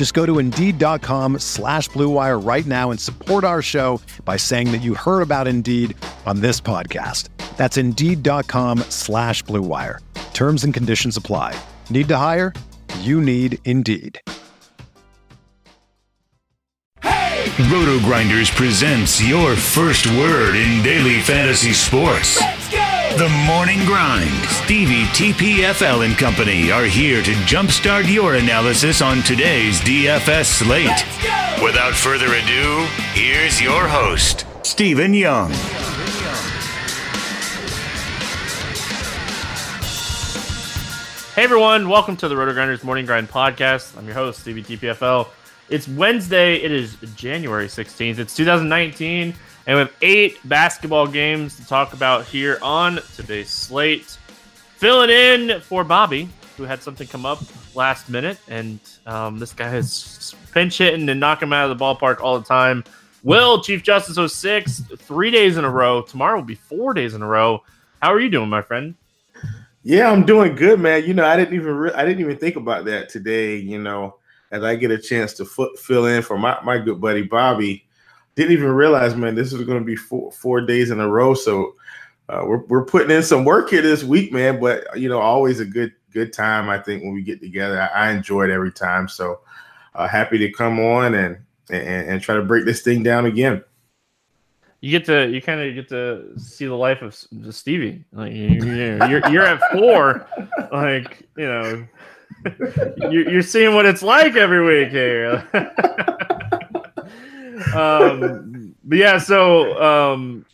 Just go to Indeed.com slash BlueWire right now and support our show by saying that you heard about Indeed on this podcast. That's Indeed.com slash BlueWire. Terms and conditions apply. Need to hire? You need Indeed. Roto Grinders presents your first word in daily fantasy sports. The Morning Grind. Stevie TPFL and company are here to jumpstart your analysis on today's DFS slate. Without further ado, here's your host, Stephen Young. Hey everyone, welcome to the Roto Grinders Morning Grind podcast. I'm your host, Stevie TPFL. It's Wednesday. It is January 16th. It's 2019, and we have eight basketball games to talk about here on today's slate. Filling in for Bobby, who had something come up last minute, and um, this guy is pinch hitting and knocking him out of the ballpark all the time. Will Chief Justice 06, three days in a row. Tomorrow will be four days in a row. How are you doing, my friend? Yeah, I'm doing good, man. You know, I didn't even re- I didn't even think about that today. You know, as I get a chance to fill in for my, my good buddy Bobby. Didn't even realize, man, this is going to be four four days in a row. So uh, we're we're putting in some work here this week, man. But you know, always a good good time. I think when we get together, I, I enjoy it every time. So uh, happy to come on and, and and try to break this thing down again. You get to you kind of get to see the life of Stevie. Like you, you're you're at four, like you know you're seeing what it's like every week here. um, but yeah, so um,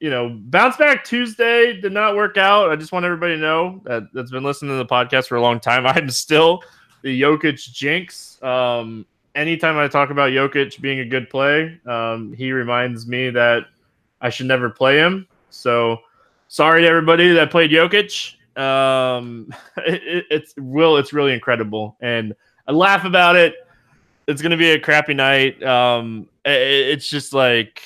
you know, bounce back Tuesday did not work out. I just want everybody to know that that's been listening to the podcast for a long time. I'm still the Jokic jinx. Um, anytime I talk about Jokic being a good play, um, he reminds me that I should never play him. So sorry to everybody that played Jokic um, it, it's will it's really incredible, and I laugh about it. It's gonna be a crappy night. Um, it, it's just like,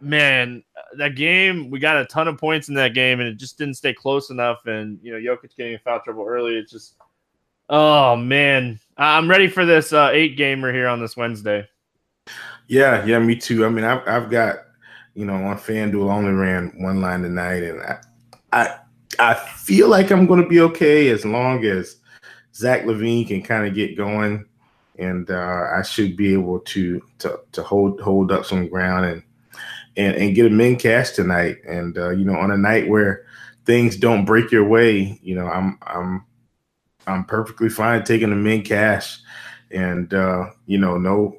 man, that game we got a ton of points in that game, and it just didn't stay close enough. And you know, Jokic getting in foul trouble early. It's just, oh man, I'm ready for this uh, eight gamer here on this Wednesday. Yeah, yeah, me too. I mean, I've, I've got, you know, on FanDuel, only ran one line tonight, and I, I I feel like I'm going to be okay as long as Zach LaVine can kind of get going, and uh, I should be able to to to hold hold up some ground and and and get a min cash tonight. And uh, you know, on a night where things don't break your way, you know, I'm I'm I'm perfectly fine taking a min cash, and uh, you know, no.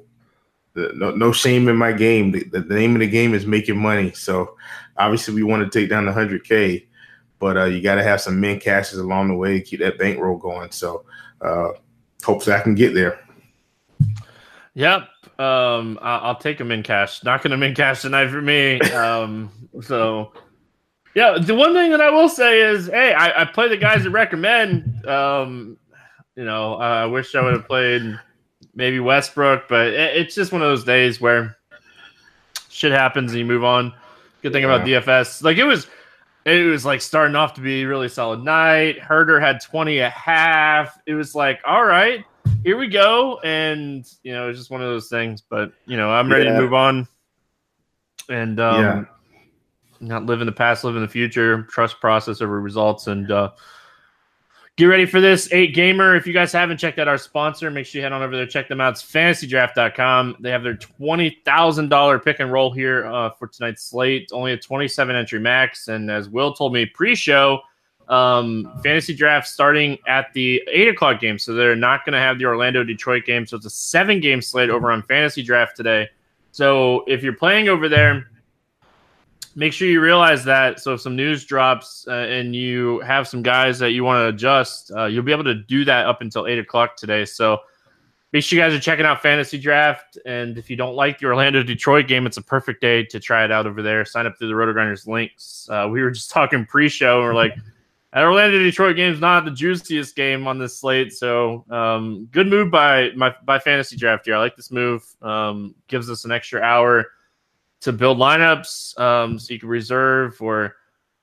No, no shame in my game. The, the name of the game is making money. So obviously, we want to take down the 100K but uh, you got to have some min cashes along the way to keep that bankroll going. So uh, hopefully I can get there. Yep. Um, I'll, take them in cash. Not going to min cash tonight for me. Um, so yeah, the one thing that I will say is, hey, I, I play the guys that recommend. Um, you know, uh, I wish I would have played maybe Westbrook, but it, it's just one of those days where shit happens and you move on. Good thing yeah. about DFS, like it was it was like starting off to be a really solid night. Herder had 20 a half. It was like, all right, here we go. And, you know, it's just one of those things. But, you know, I'm ready yeah. to move on and um, yeah. not live in the past, live in the future, trust process over results, and uh, Get ready for this eight gamer. If you guys haven't checked out our sponsor, make sure you head on over there, check them out. It's fantasydraft.com. They have their $20,000 pick and roll here uh, for tonight's slate. Only a 27 entry max. And as Will told me pre show, um, fantasy draft starting at the eight o'clock game. So they're not going to have the Orlando Detroit game. So it's a seven game slate over on fantasy draft today. So if you're playing over there, make sure you realize that. So if some news drops uh, and you have some guys that you want to adjust, uh, you'll be able to do that up until eight o'clock today. So make sure you guys are checking out Fantasy Draft. And if you don't like the Orlando Detroit game, it's a perfect day to try it out over there. Sign up through the RotoGrinders links. Uh, we were just talking pre-show, and we're like. That Orlando Detroit game is not the juiciest game on this slate, so um, good move by my by fantasy draft here. I like this move. Um, gives us an extra hour to build lineups um, so you can reserve or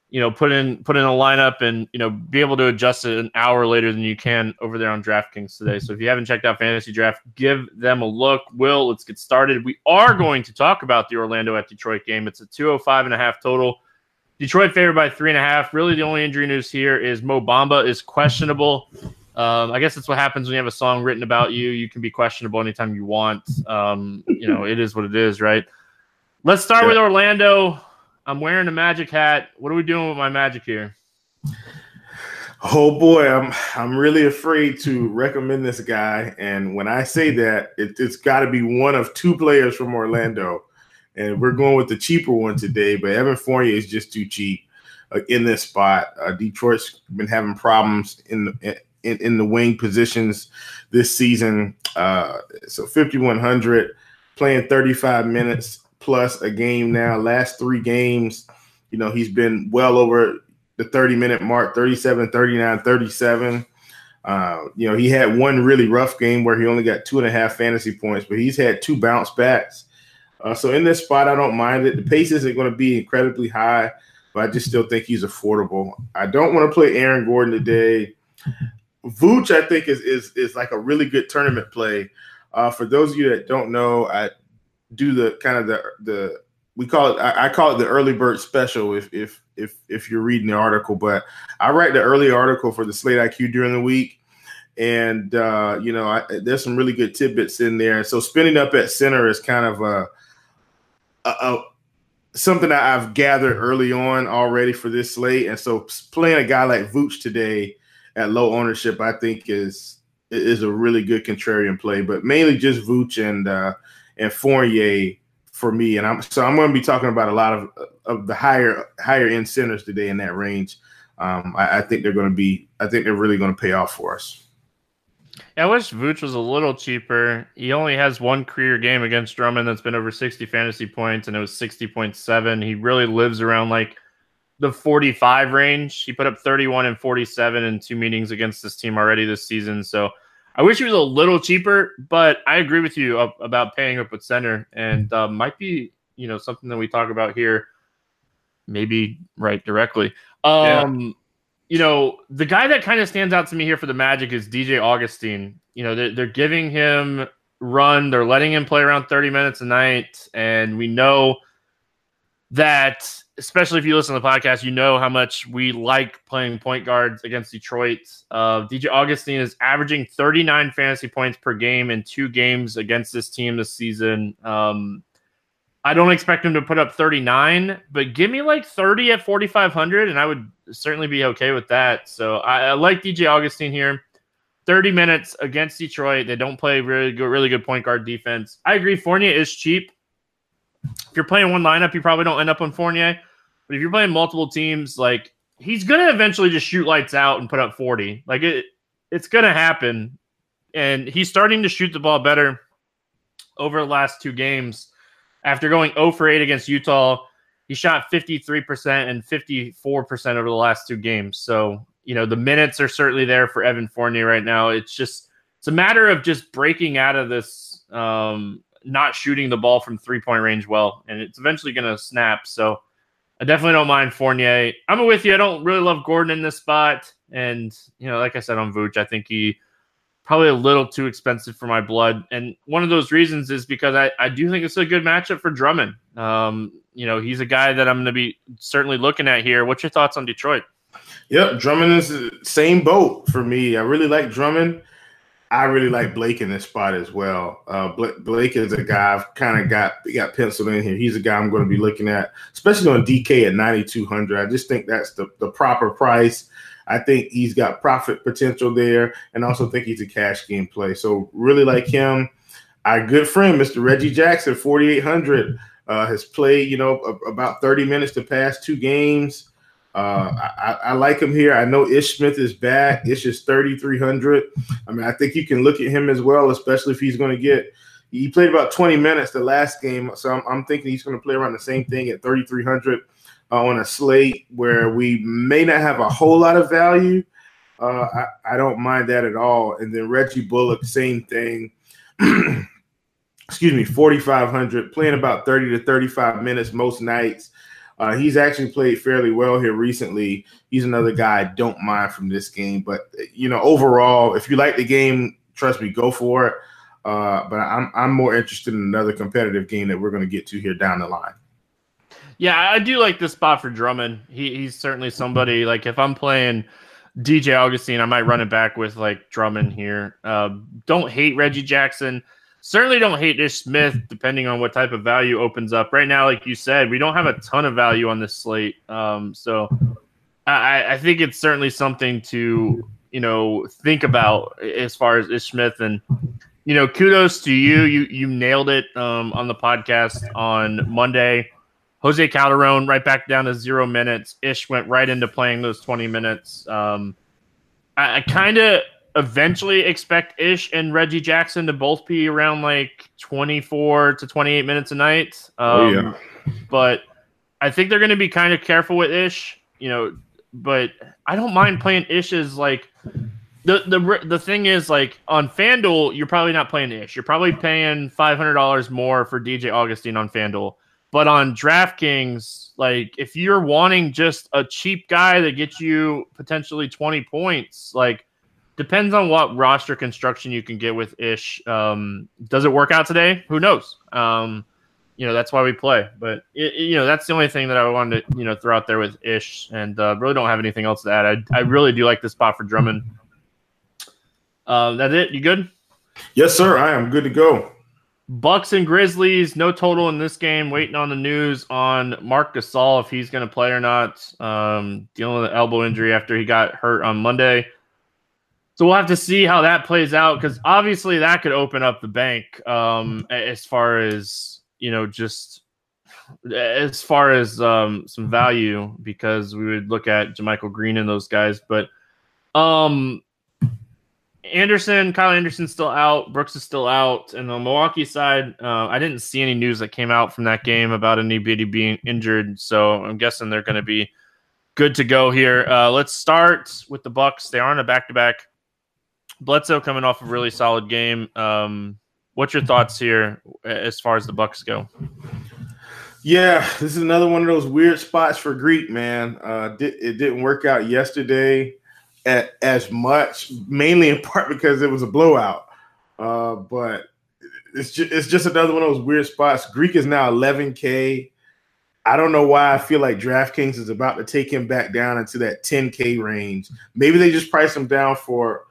you know put in put in a lineup and you know be able to adjust it an hour later than you can over there on DraftKings today. So if you haven't checked out Fantasy Draft, give them a look. Will, let's get started. We are going to talk about the Orlando at Detroit game. It's a 205 and a half total. Detroit favored by three and a half. Really, the only injury news here is Mo Bamba is questionable. Um, I guess that's what happens when you have a song written about you. You can be questionable anytime you want. Um, you know, it is what it is, right? Let's start yeah. with Orlando. I'm wearing a magic hat. What are we doing with my magic here? Oh boy, I'm I'm really afraid to recommend this guy. And when I say that, it, has got to be one of two players from Orlando, and we're going with the cheaper one today. But Evan Fournier is just too cheap uh, in this spot. Uh, Detroit's been having problems in the in, in the wing positions this season. Uh, so 5100, playing 35 minutes plus a game now. Last three games, you know, he's been well over the 30 minute mark 37, 39, 37. Uh, you know, he had one really rough game where he only got two and a half fantasy points, but he's had two bounce backs. Uh, so in this spot, I don't mind it. The pace isn't going to be incredibly high, but I just still think he's affordable. I don't want to play Aaron Gordon today. Vooch, I think, is is is like a really good tournament play. Uh, for those of you that don't know, I do the kind of the the we call it I, I, call it the early bird special if if if if you're reading the article but i write the early article for the slate iq during the week and uh, you know I, there's some really good tidbits in there so spinning up at center is kind of a, a, a something that i've gathered early on already for this slate and so playing a guy like vooch today at low ownership i think is is a really good contrarian play but mainly just vooch and uh, and Fournier for me. And I'm so I'm going to be talking about a lot of of the higher higher end centers today in that range. Um, I, I think they're going to be. I think they're really going to pay off for us. I wish Vooch was a little cheaper. He only has one career game against Drummond that's been over 60 fantasy points, and it was 60.7. He really lives around like the 45 range. He put up 31 and 47 in two meetings against this team already this season. So I wish he was a little cheaper, but I agree with you about paying up with center, and uh, might be you know something that we talk about here, maybe right directly. Um, yeah. You know, the guy that kind of stands out to me here for the Magic is DJ Augustin. You know, they're, they're giving him run, they're letting him play around 30 minutes a night, and we know that especially if you listen to the podcast, you know how much we like playing point guards against Detroit. Uh, DJ Augustin is averaging 39 fantasy points per game in two games against this team this season. Um, I don't expect him to put up 39, but give me like 30 at 4,500, and I would certainly be okay with that. So I, I like DJ Augustin here. 30 minutes against Detroit. They don't play really good, really good point guard defense. I agree. Fournier is cheap if you're playing one lineup, you probably don't end up on Fournier. But if you're playing multiple teams, like he's gonna eventually just shoot lights out and put up 40. Like it, it's gonna happen. And he's starting to shoot the ball better over the last two games. After going 0 for 8 against Utah, he shot 53% and 54% over the last two games. So, you know, the minutes are certainly there for Evan Fournier right now. It's just it's a matter of just breaking out of this um, not shooting the ball from three point range well, and it's eventually to snap. So I definitely don't mind Fournier. I'm with you. I don't really love Gordon in this spot, and you know, like I said on Vooch, I think he probably a little too expensive for my blood. And one of those reasons is because I, I do think it's a good matchup for Drummond. Um, you know, he's a guy that I'm going to be certainly looking at here. What's your thoughts on Detroit? Yep, Drummond is the same boat for me. I really like Drummond. I really like Blake in this spot as well. Uh, Blake is a guy I've kind of got got penciled in here. He's a guy I'm going to be looking at, especially on DK at 9,200. I just think that's the, the proper price. I think he's got profit potential there, and also think he's a cash game play. So really like him. Our good friend, Mr. Reggie Jackson, 4,800, uh, has played you know about 30 minutes the past two games. Uh, I, I, like him here. I know Ish Smith is back. Ish is 3,300. I mean, I think you can look at him as well, especially if he's going to get. He played about 20 minutes the last game, so I'm, I'm thinking he's going to play around the same thing at 3,300 uh, on a slate where we may not have a whole lot of value. Uh, I, I don't mind that at all. And then Reggie Bullock, same thing. Excuse me, 4,500, playing about 30 to 35 minutes most nights. Uh, he's actually played fairly well here recently. He's another guy I don't mind from this game. But you know, overall, if you like the game, trust me, go for it. Uh, but I'm I'm more interested in another competitive game that we're going to get to here down the line. Yeah, I do like this spot for Drummond. He, he's certainly somebody like if I'm playing DJ Augustin, I might run it back with like Drummond here. Uh, don't hate Reggie Jackson. Certainly don't hate Ish Smith, depending on what type of value opens up. Right now, like you said, we don't have a ton of value on this slate. Um, so I, I think it's certainly something to, you know, think about as far as Ish Smith. And, you know, kudos to you. You you nailed it um, on the podcast on Monday. Jose Calderon right back down to zero minutes. Ish went right into playing those 20 minutes. Um, I, I kind of eventually expect Ish and Reggie Jackson to both be around like 24 to 28 minutes a night. Oh, um, oh, yeah. But I think they're going to be kind of careful with Ish, you know, but I don't mind playing Ish as like the the the thing is like on FanDuel, you're probably not playing Ish. You're probably paying $500 more for DJ Augustin on FanDuel. But on DraftKings, like if you're wanting just a cheap guy that gets you potentially 20 points, like depends on what roster construction you can get with Ish. Um, does it work out today? Who knows? Um, you know, that's why we play. But it, it, you know, that's the only thing that I wanted to you know throw out there with Ish, and uh, really don't have anything else to add. I I really do like this spot for Drummond. Uh, that's it. You good? Yes, sir. I am good to go. Bucks and Grizzlies, no total in this game. Waiting on the news on Marc Gasol if he's going to play or not. Um, dealing with an elbow injury after he got hurt on Monday. So we'll have to see how that plays out because obviously that could open up the bank um, as far as you know, just as far as um, some value because we would look at JaMychal Green and those guys, but um, Anderson, Kyle Anderson's still out. Brooks is still out. And on the Milwaukee side, uh, I didn't see any news that came out from that game about anybody being injured. So I'm guessing they're going to be good to go here. Uh, let's start with the Bucks. They are on a back to back. Bledsoe coming off a really solid game. Um, what's your thoughts here as far as the Bucks go? Yeah, this is another one of those weird spots for Greek, man. Uh, it didn't work out yesterday as much, mainly in part because it was a blowout. Uh, but it's just, it's just another one of those weird spots. Greek is now 11K. I don't know why I feel like DraftKings is about to take him back down into that 10K range. Maybe they just price him down for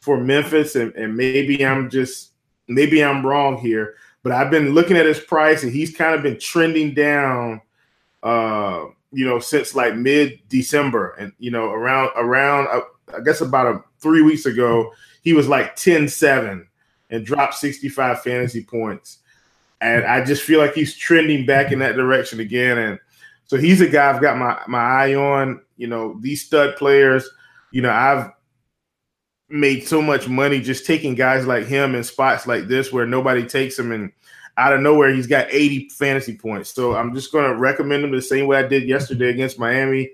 for Memphis, and, and maybe I'm just maybe I'm wrong here, but I've been looking at his price, and he's kind of been trending down. Uh, you know, since like mid December, and you know, around around uh, I guess about a three weeks ago, he was like 10-7 and dropped 65 fantasy points. And I just feel like he's trending back in that direction again. And so he's a guy I've got my, my eye on. You know, these stud players, you know, I've made so much money just taking guys like him in spots like this where nobody takes him and out of nowhere he's got 80 fantasy points. So I'm just going to recommend him the same way I did yesterday against Miami.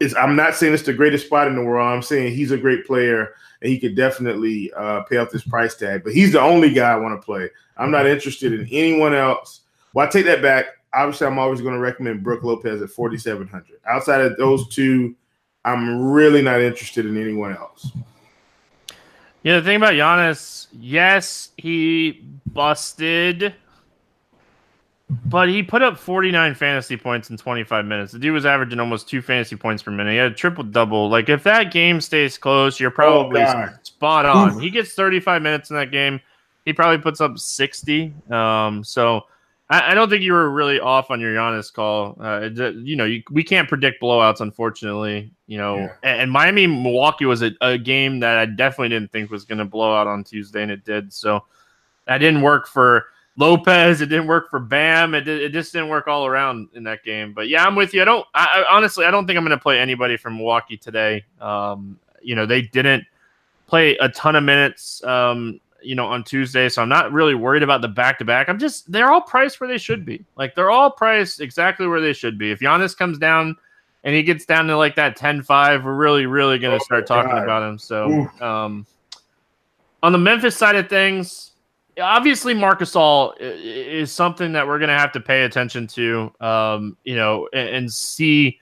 It's, I'm not saying it's the greatest spot in the world. I'm saying he's a great player and he could definitely uh, pay off this price tag. But he's the only guy I want to play. I'm not interested in anyone else. Well, I take that back. Obviously, I'm always going to recommend Brook Lopez at 4,700. Outside of those two, I'm really not interested in anyone else. Yeah, the thing about Giannis, yes, he busted but he put up 49 fantasy points in 25 minutes. The dude was averaging almost two fantasy points per minute. He had a triple double. Like if that game stays close, you're probably oh, spot on. Oof. He gets 35 minutes in that game. He probably puts up 60. Um, so I, I, don't think you were really off on your Giannis call. Uh, you know, you, we can't predict blowouts, unfortunately. You know, yeah. and, and, Miami Milwaukee was a, a, game that I definitely didn't think was going to blow out on Tuesday, and it did. So that didn't work for Lopez. It didn't work for Bam. It, it just didn't work all around in that game. But yeah, I'm with you. I don't. I, I honestly, I don't think I'm going to play anybody from Milwaukee today. Um, you know, they didn't play a ton of minutes. Um, you know, on Tuesday, so I'm not really worried about the back to back. I'm just they're all priced where they should be. Like they're all priced exactly where they should be. If Giannis comes down and he gets down to like that 10-5, we're really, really going to oh start talking God. about him. So, um, on the Memphis side of things, obviously Marc Gasol is something that we're going to have to pay attention to, um, you know, and, and, see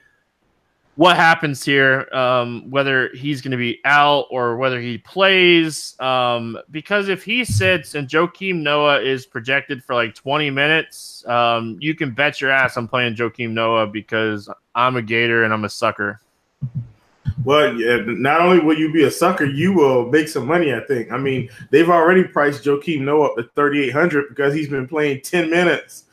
what happens here, um, whether he's going to be out or whether he plays. Um, because if he sits and Joakim Noah is projected for like 20 minutes, um, you can bet your ass I'm playing Joakim Noah because I'm a Gator and I'm a sucker. Well, yeah, not only will you be a sucker, you will make some money. I think. I mean, they've already priced Joakim Noah up to thirty eight hundred because he's been playing ten minutes,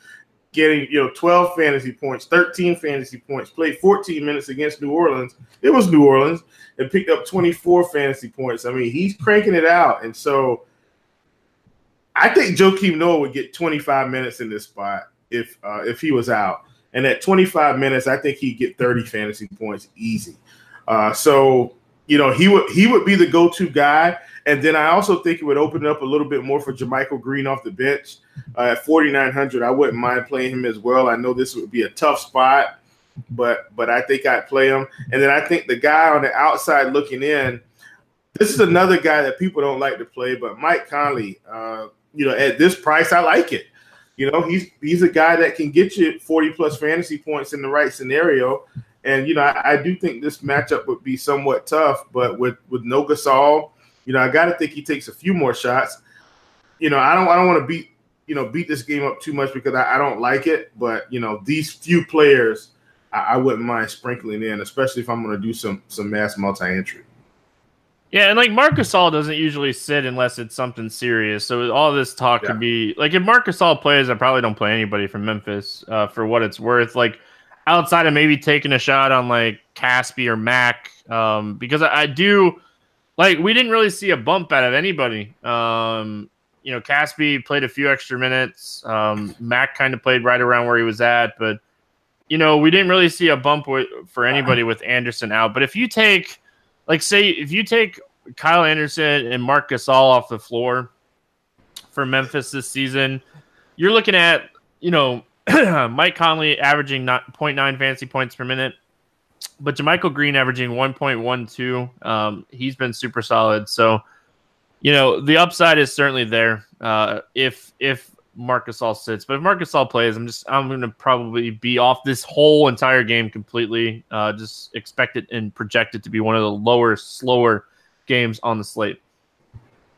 getting you know twelve fantasy points, thirteen fantasy points, played fourteen minutes against New Orleans. It was New Orleans and picked up twenty four fantasy points. I mean, he's cranking it out, and so I think Joakim Noah would get twenty five minutes in this spot if uh, if he was out. And at 25 minutes, I think he'd get 30 fantasy points easy. Uh, so you know he would he would be the go-to guy, and then I also think it would open it up a little bit more for JaMychal Green off the bench uh, at 4900. I wouldn't mind playing him as well. I know this would be a tough spot, but but I think I'd play him. And then I think the guy on the outside looking in, this is another guy that people don't like to play, but Mike Conley, uh, you know, at this price, I like it. You know, he's he's a guy that can get you 40 plus fantasy points in the right scenario. And you know, I, I, do think this matchup would be somewhat tough, but with with no Gasol, you know, I got to think he takes a few more shots. You know, I don't I don't want to beat you know beat this game up too much because I, I don't like it, but you know, these few players I, I wouldn't mind sprinkling in, especially if I'm going to do some some mass multi entry. Yeah, and like Marc Gasol doesn't usually sit unless it's something serious. So all this talk yeah. could be like if Marc Gasol plays, I probably don't play anybody from Memphis uh, for what it's worth. Like outside of maybe taking a shot on like Casspi or Mack, um, because I, I, do like we didn't really see a bump out of anybody. Um, you know, Casspi played a few extra minutes. Um, Mack kind of played right around where he was at, but you know, we didn't really see a bump with, for anybody with Anderson out. But if you take, like, say, if you take Kyle Anderson and Marc Gasol off the floor for Memphis this season, you're looking at, you know, Mike Conley averaging 0.9 fantasy points per minute, but JaMychal Green averaging 1.12. Um, he's been super solid. So, you know, the upside is certainly there uh, if if Marc Gasol sits. But if Marc Gasol plays, I'm just I'm going to probably be off this whole entire game completely. Uh, just expect it and project it to be one of the lower, slower games on the slate.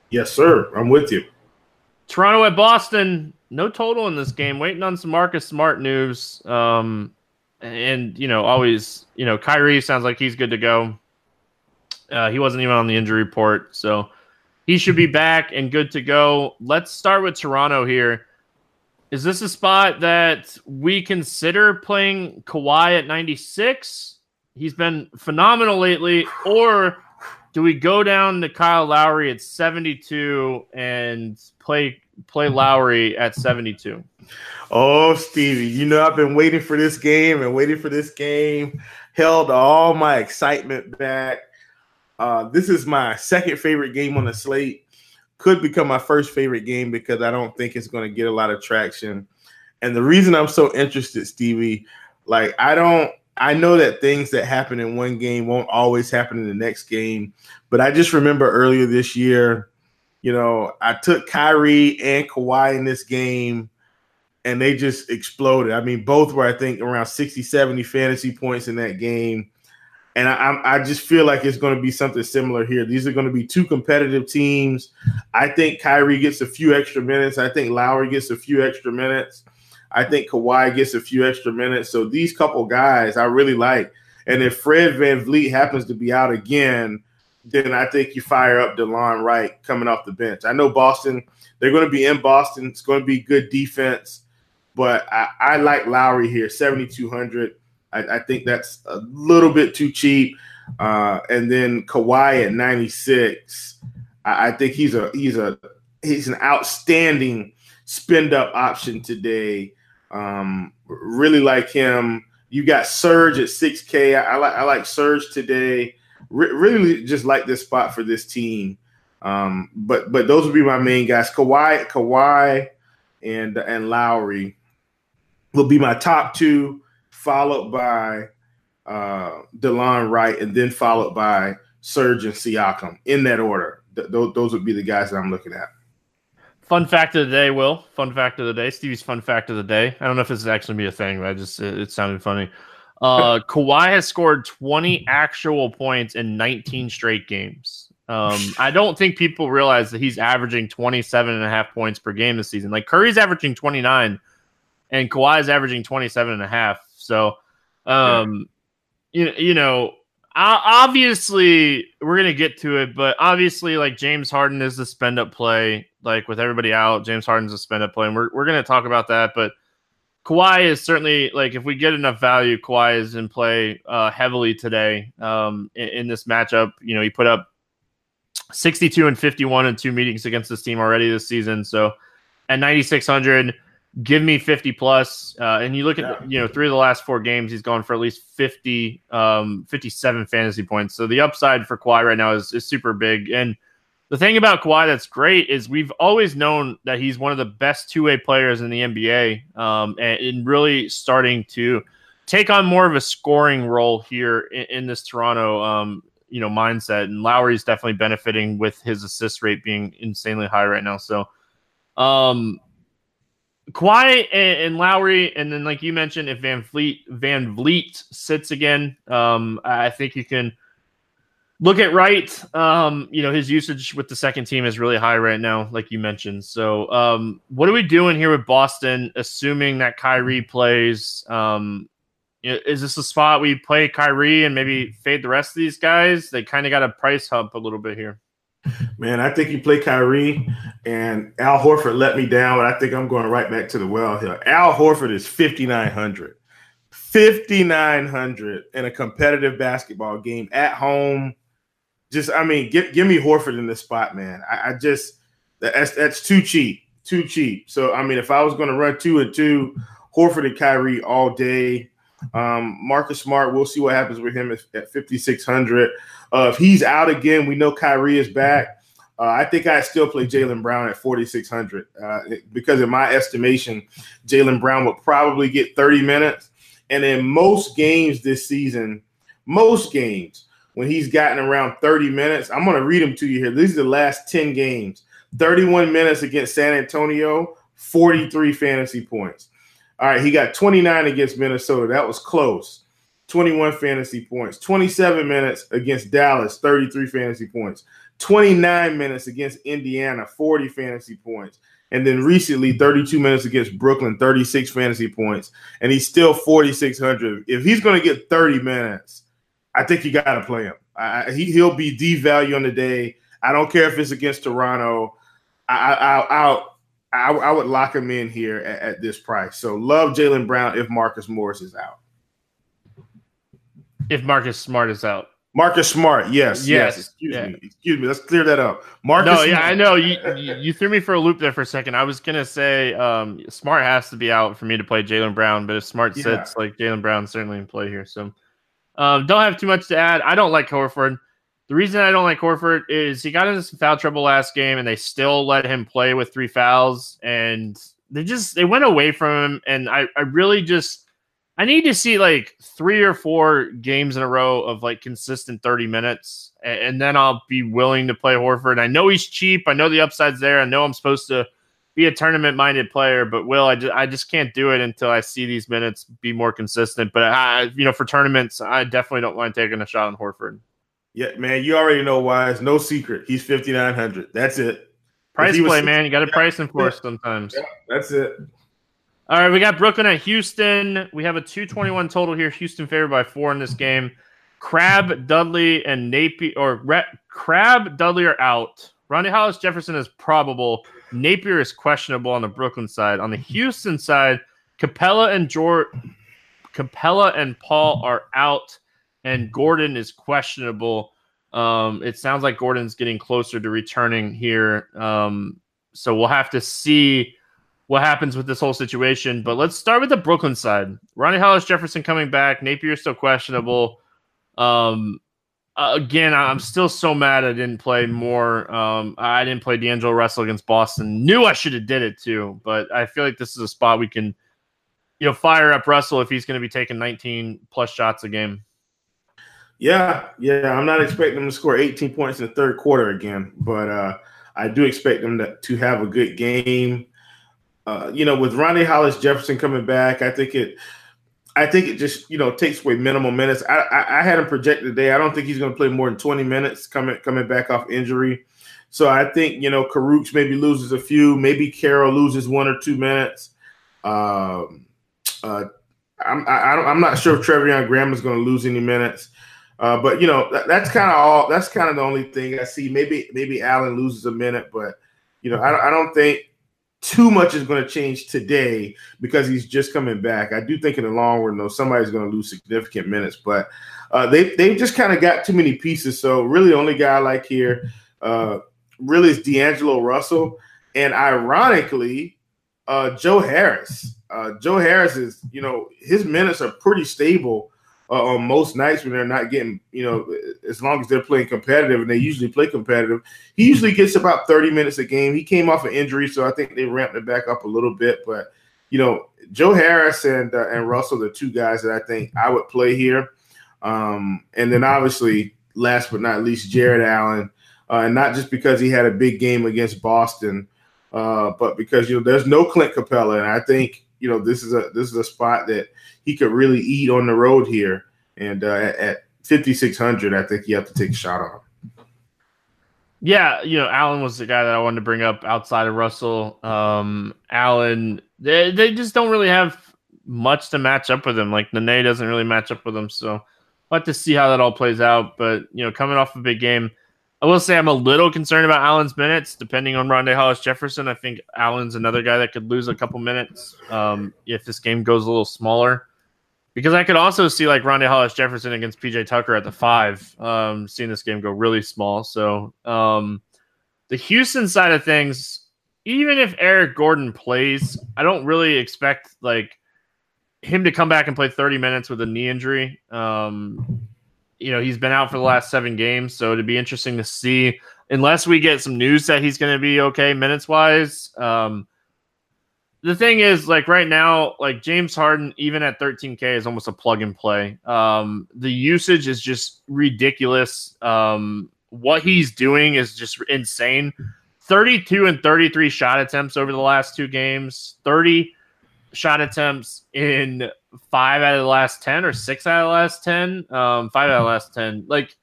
Yes, sir. I'm with you. Toronto at Boston no total in this game. Waiting on some Marcus Smart news. Um, and you know, always, you know, Kyrie sounds like he's good to go. Uh, he wasn't even on the injury report, so he should be back and good to go. Let's start with Toronto here. Is this a spot that we consider playing Kawhi at 96? He's been phenomenal lately, or do we go down to Kyle Lowry at 72 and play play Lowry at 72? Oh, Stevie, you know I've been waiting for this game and waiting for this game. Held all my excitement back. Uh, this is my second favorite game on the slate. Could become my first favorite game because I don't think it's going to get a lot of traction. And the reason I'm so interested, Stevie, like I don't I know that things that happen in one game won't always happen in the next game, but I just remember earlier this year you know, I took Kyrie and Kawhi in this game and they just exploded. I mean, both were, I think, around 60, 70 fantasy points in that game. And I, I just feel like it's going to be something similar here. These are going to be two competitive teams. I think Kyrie gets a few extra minutes. I think Lowry gets a few extra minutes. I think Kawhi gets a few extra minutes. So these couple guys I really like. And if Fred VanVleet happens to be out again, then I think you fire up DeLon Wright coming off the bench. I know Boston, they're going to be in Boston. It's going to be good defense, but I, I like Lowry here, 7,200. I, I, think that's a little bit too cheap. Uh, and then Kawhi at 96. I, I think he's a he's a he's an outstanding spend up option today. Um, really like him. You got Serge at 6K. I, I like I like Serge today. Re- really just like this spot for this team. Um, but but those would be my main guys. Kawhi, Kawhi, and and Lowry will be my top two, followed by uh DeLon Wright, and then followed by Serge and Siakam in that order. Th- those would be the guys that I'm looking at. Fun fact of the day, Will. Fun fact of the day. Stevie's fun fact of the day. I don't know if this is actually be a thing, but I just it, it sounded funny. Uh, Kawhi has scored 20 actual points in 19 straight games. Um, I don't think people realize that he's averaging 27 and a half points per game this season. Like Curry's averaging 29 and Kawhi's averaging 27 and a half. So, um, yeah. you, you know, obviously we're to get to it, but obviously like James Harden is the spend up play, like with everybody out, James Harden's a spend up play. And we're, we're to talk about that, but Kawhi is certainly like if we get enough value, Kawhi is in play uh, heavily today um, in, in, this matchup. You know, he put up 62 and 51 in two meetings against this team already this season. So at 9600, give me 50 plus. Uh, and you look at yeah. you know three of the last four games, he's gone for at least 50, um, 57 fantasy points. So the upside for Kawhi right now is, is super big and the thing about Kawhi that's great is we've always known that he's one of the best two way players in the NBA, um, and, and, really starting to take on more of a scoring role here in, in this Toronto, um, you know, mindset. And Lowry's definitely benefiting with his assist rate being insanely high right now. So, um, Kawhi and, and Lowry, and then like you mentioned, if Van Fleet Van Vleet sits again, um, I think you can look at Wright. Um, you know, his usage with the second team is really high right now, like you mentioned. So, um, what are we doing here with Boston, assuming that Kyrie plays? Um, is this a spot we play Kyrie and maybe fade the rest of these guys? They kind of got a price hump a little bit here. Man, I think you play Kyrie and Al Horford let me down, but I think I'm going right back to the well here. Al Horford is 5,900. 5,900 in a competitive basketball game at home just I mean, give give me Horford in this spot, man. I, I just that's that's too cheap, too cheap. So I mean, if I was going to run two and two, Horford and Kyrie all day. Um, Marcus Smart, we'll see what happens with him at, at 5600. Uh, if he's out again, we know Kyrie is back. Uh, I think I still play Jaylen Brown at 4,600 uh, because, in my estimation, Jaylen Brown will probably get 30 minutes. And in most games this season, most games, when he's gotten around 30 minutes. I'm going to read them to you here. These are the last 10 games 31 minutes against San Antonio, 43 fantasy points. All right, he got 29 against Minnesota. That was close. 21 fantasy points. 27 minutes against Dallas, 33 fantasy points. 29 minutes against Indiana, 40 fantasy points. And then recently, 32 minutes against Brooklyn, 36 fantasy points. And he's still 4,600. If he's going to get 30 minutes, I think you got to play him. I, he he'll be D value on the day. I don't care if it's against Toronto. I I I, I, I would lock him in here at, at this price. So love Jaylen Brown if Marcus Morris is out. If Marcus Smart is out. Marcus Smart, yes, yes. yes. Excuse yeah. me, excuse me. Let's clear that up. Marcus. No, yeah, Smart. I know you, you threw me for a loop there for a second. I was gonna say um, Smart has to be out for me to play Jaylen Brown, but if Smart yeah. sits, like Jaylen Brown certainly in play here. So um, don't have too much to add. I don't like Horford. The reason I don't like Horford is he got into some foul trouble last game, and they still let him play with three fouls, and they just they went away from him. And I I really just I need to see like three or four games in a row of like consistent thirty minutes, and, and then I'll be willing to play Horford. I know he's cheap. I know the upside's there. I know I'm supposed to be a tournament minded player, but Will, I just, I just can't do it until I see these minutes be more consistent. But I, you know, for tournaments, I definitely don't mind taking a shot on Horford. Yeah, man, you already know why. It's no secret. He's fifty nine hundred. That's it. Price play, was, man. You got to yeah, price him for yeah, sometimes. Yeah, that's it. All right, we got Brooklyn at Houston. We have a 221 total here. Houston favored by four in this game. Crabbe, Dudley, and Napier, or Re- Crabbe, Dudley are out. Rondae Hollis Jefferson is probable. Napier is questionable on the Brooklyn side. On the Houston side, Capela and George, Capela and Paul are out, and Gordon is questionable. Um, it sounds like Gordon's getting closer to returning here. Um, so we'll have to see what happens with this whole situation. But let's start with the Brooklyn side. Rondae Hollis Jefferson coming back. Napier still questionable. Um, again, I'm still so mad I didn't play more. Um, I didn't play D'Angelo Russell against Boston. Knew I should have did it too, but I feel like this is a spot we can, you know, fire up Russell if he's going to be taking 19 plus shots a game. Yeah, yeah, I'm not expecting him to score 18 points in the third quarter again, but uh, I do expect him to, to have a good game. Uh, you know, with Rondae Hollis Jefferson coming back, I think it, I think it just you know takes away minimal minutes. I, I, I had him projected today. I don't think he's going to play more than 20 minutes coming coming back off injury. So I think you know Kurucs maybe loses a few, maybe Carroll loses one or two minutes. Um, uh, I'm I, I'm not sure if Treveon Graham is going to lose any minutes. Uh, but you know that, that's kind of all. That's kind of the only thing I see. Maybe maybe Allen loses a minute, but you know I, I don't think too much is going to change today because he's just coming back. I do think in the long run though somebody's going to lose significant minutes, but uh, they they've just kind of got too many pieces. So really, only guy I like here uh, really is D'Angelo Russell, and ironically, uh, Joe Harris. Uh, Joe Harris is you know his minutes are pretty stable uh, on most nights when they're not getting, you know, as long as they're playing competitive and they usually play competitive, he usually gets about 30 minutes a game. He came off an injury, so I think they ramped it back up a little bit. But, you know, Joe Harris and uh, and Russell, the two guys that I think I would play here. Um, and then obviously, last but not least, Jarrett Allen. Uh, and not just because he had a big game against Boston, uh, but because you know there's no Clint Capela, and I think you know this is a this is a spot that he could really eat on the road here. And uh, at, at 5600, I think you have to take a shot on. Yeah, you know, Allen was the guy that I wanted to bring up outside of Russell. Um, Allen, they, they just don't really have much to match up with him. Like Nene doesn't really match up with him. So we'll have to see how that all plays out. But, you know, coming off a big game, I will say I'm a little concerned about Allen's minutes, depending on Rondae Hollis Jefferson. I think Allen's another guy that could lose a couple minutes um, if this game goes a little smaller because I could also see like Rondae Hollis Jefferson against PJ Tucker at the five, um, seeing this game go really small. So um, the Houston side of things, even if Eric Gordon plays, I don't really expect like him to come back and play 30 minutes with a knee injury. Um, you know, he's been out for the last seven games, so it'd be interesting to see. Unless we get some news that he's going to be okay minutes wise, um, the thing is, like right now, like James Harden, even at 13K, is almost a plug and play. Um, the usage is just ridiculous. Um, what he's doing is just insane. 32 and 33 shot attempts over the last two games, 30 shot attempts in five out of the last 10 or six out of the last 10, um, five out of the last 10. Like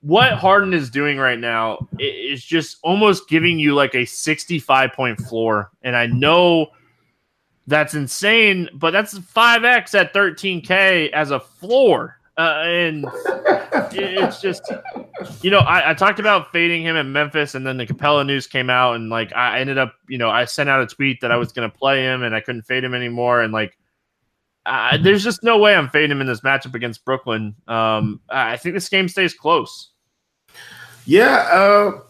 what Harden is doing right now is just almost giving you like a 65 point floor. And I know that's insane, but that's 5x at 13K as a floor. Uh, and it's just, you know, I, I, talked about fading him at Memphis, and then the Capela news came out, and like I ended up, you know, I sent out a tweet that I was going to play him, and I couldn't fade him anymore, and like, uh, there's just no way I'm fading him in this matchup against Brooklyn. Um, I think this game stays close. Yeah. Uh,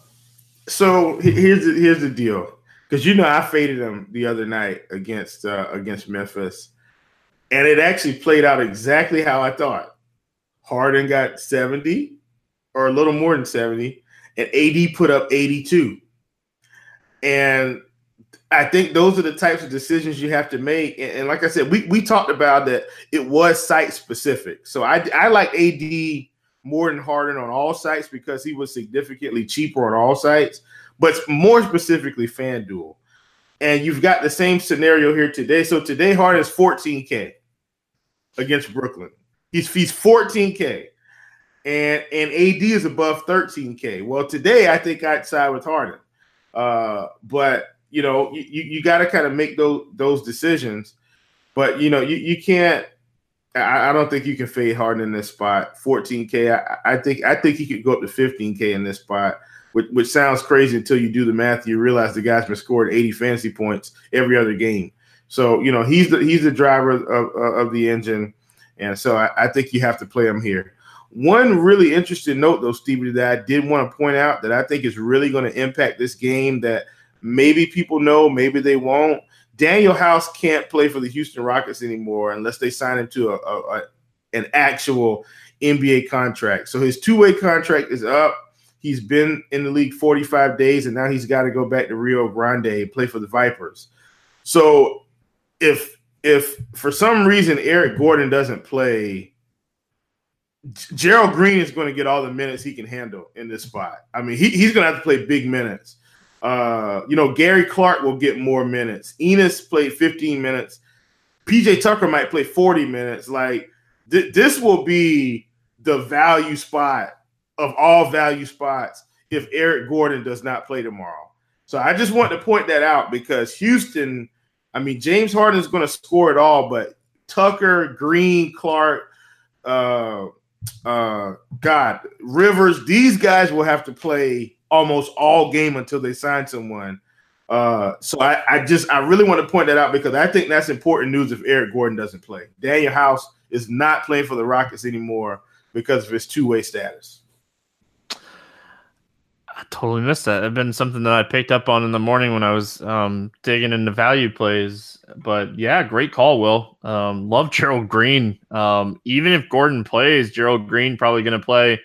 so here's the, here's the deal because you know I faded him the other night against uh, against Memphis, and it actually played out exactly how I thought. Harden got seventy, or a little more than seventy, and AD put up eighty-two. And I think those are the types of decisions you have to make. And, and like I said, we we talked about that it was site specific. So I I like AD more than Harden on all sites because he was significantly cheaper on all sites but more specifically FanDuel. And you've got the same scenario here today. So today Harden is 14K against Brooklyn. He's he's 14K. And and AD is above 13K. Well, today I think I'd side with Harden. Uh, but you know, you, you got to kind of make those those decisions. but you know, you, you can't. I, I don't think you can fade Harden in this spot. 14k. I, I think I think he could go up to 15k in this spot, which, which sounds crazy until you do the math. You realize the guy's been scored 80 fantasy points every other game. So you know he's the he's the driver of, of the engine, and so I, I think you have to play him here. One really interesting note, though, Stevie, that I did want to point out that I think is really going to impact this game that maybe people know, maybe they won't. Danuel House can't play for the Houston Rockets anymore unless they sign him to a, a, a an actual NBA contract. So his two way contract is up. He's been in the league 45 days, and now he's got to go back to Rio Grande and play for the Vipers. So if if for some reason Eric Gordon doesn't play, Gerald Green is going to get all the minutes he can handle in this spot. I mean, he, he's going to have to play big minutes. Uh, you know, Gary Clark will get more minutes. Enes played 15 minutes. PJ Tucker might play 40 minutes. Like th- this will be the value spot of all value spots if Eric Gordon does not play tomorrow. So I just want to point that out because Houston, I mean, James Harden is going to score it all, but Tucker, Green, Clark, uh, uh, God, Rivers, these guys will have to play almost all game until they sign someone. Uh, so I, I just I really want to point that out because I think that's important news if Eric Gordon doesn't play. Danuel House is not playing for the Rockets anymore because of his two way status. I totally missed that. It's been something that I picked up on in the morning when I was um, digging into value plays. But yeah, great call, Will. Um, love Gerald Green. Um, even if Gordon plays, Gerald Green probably going to play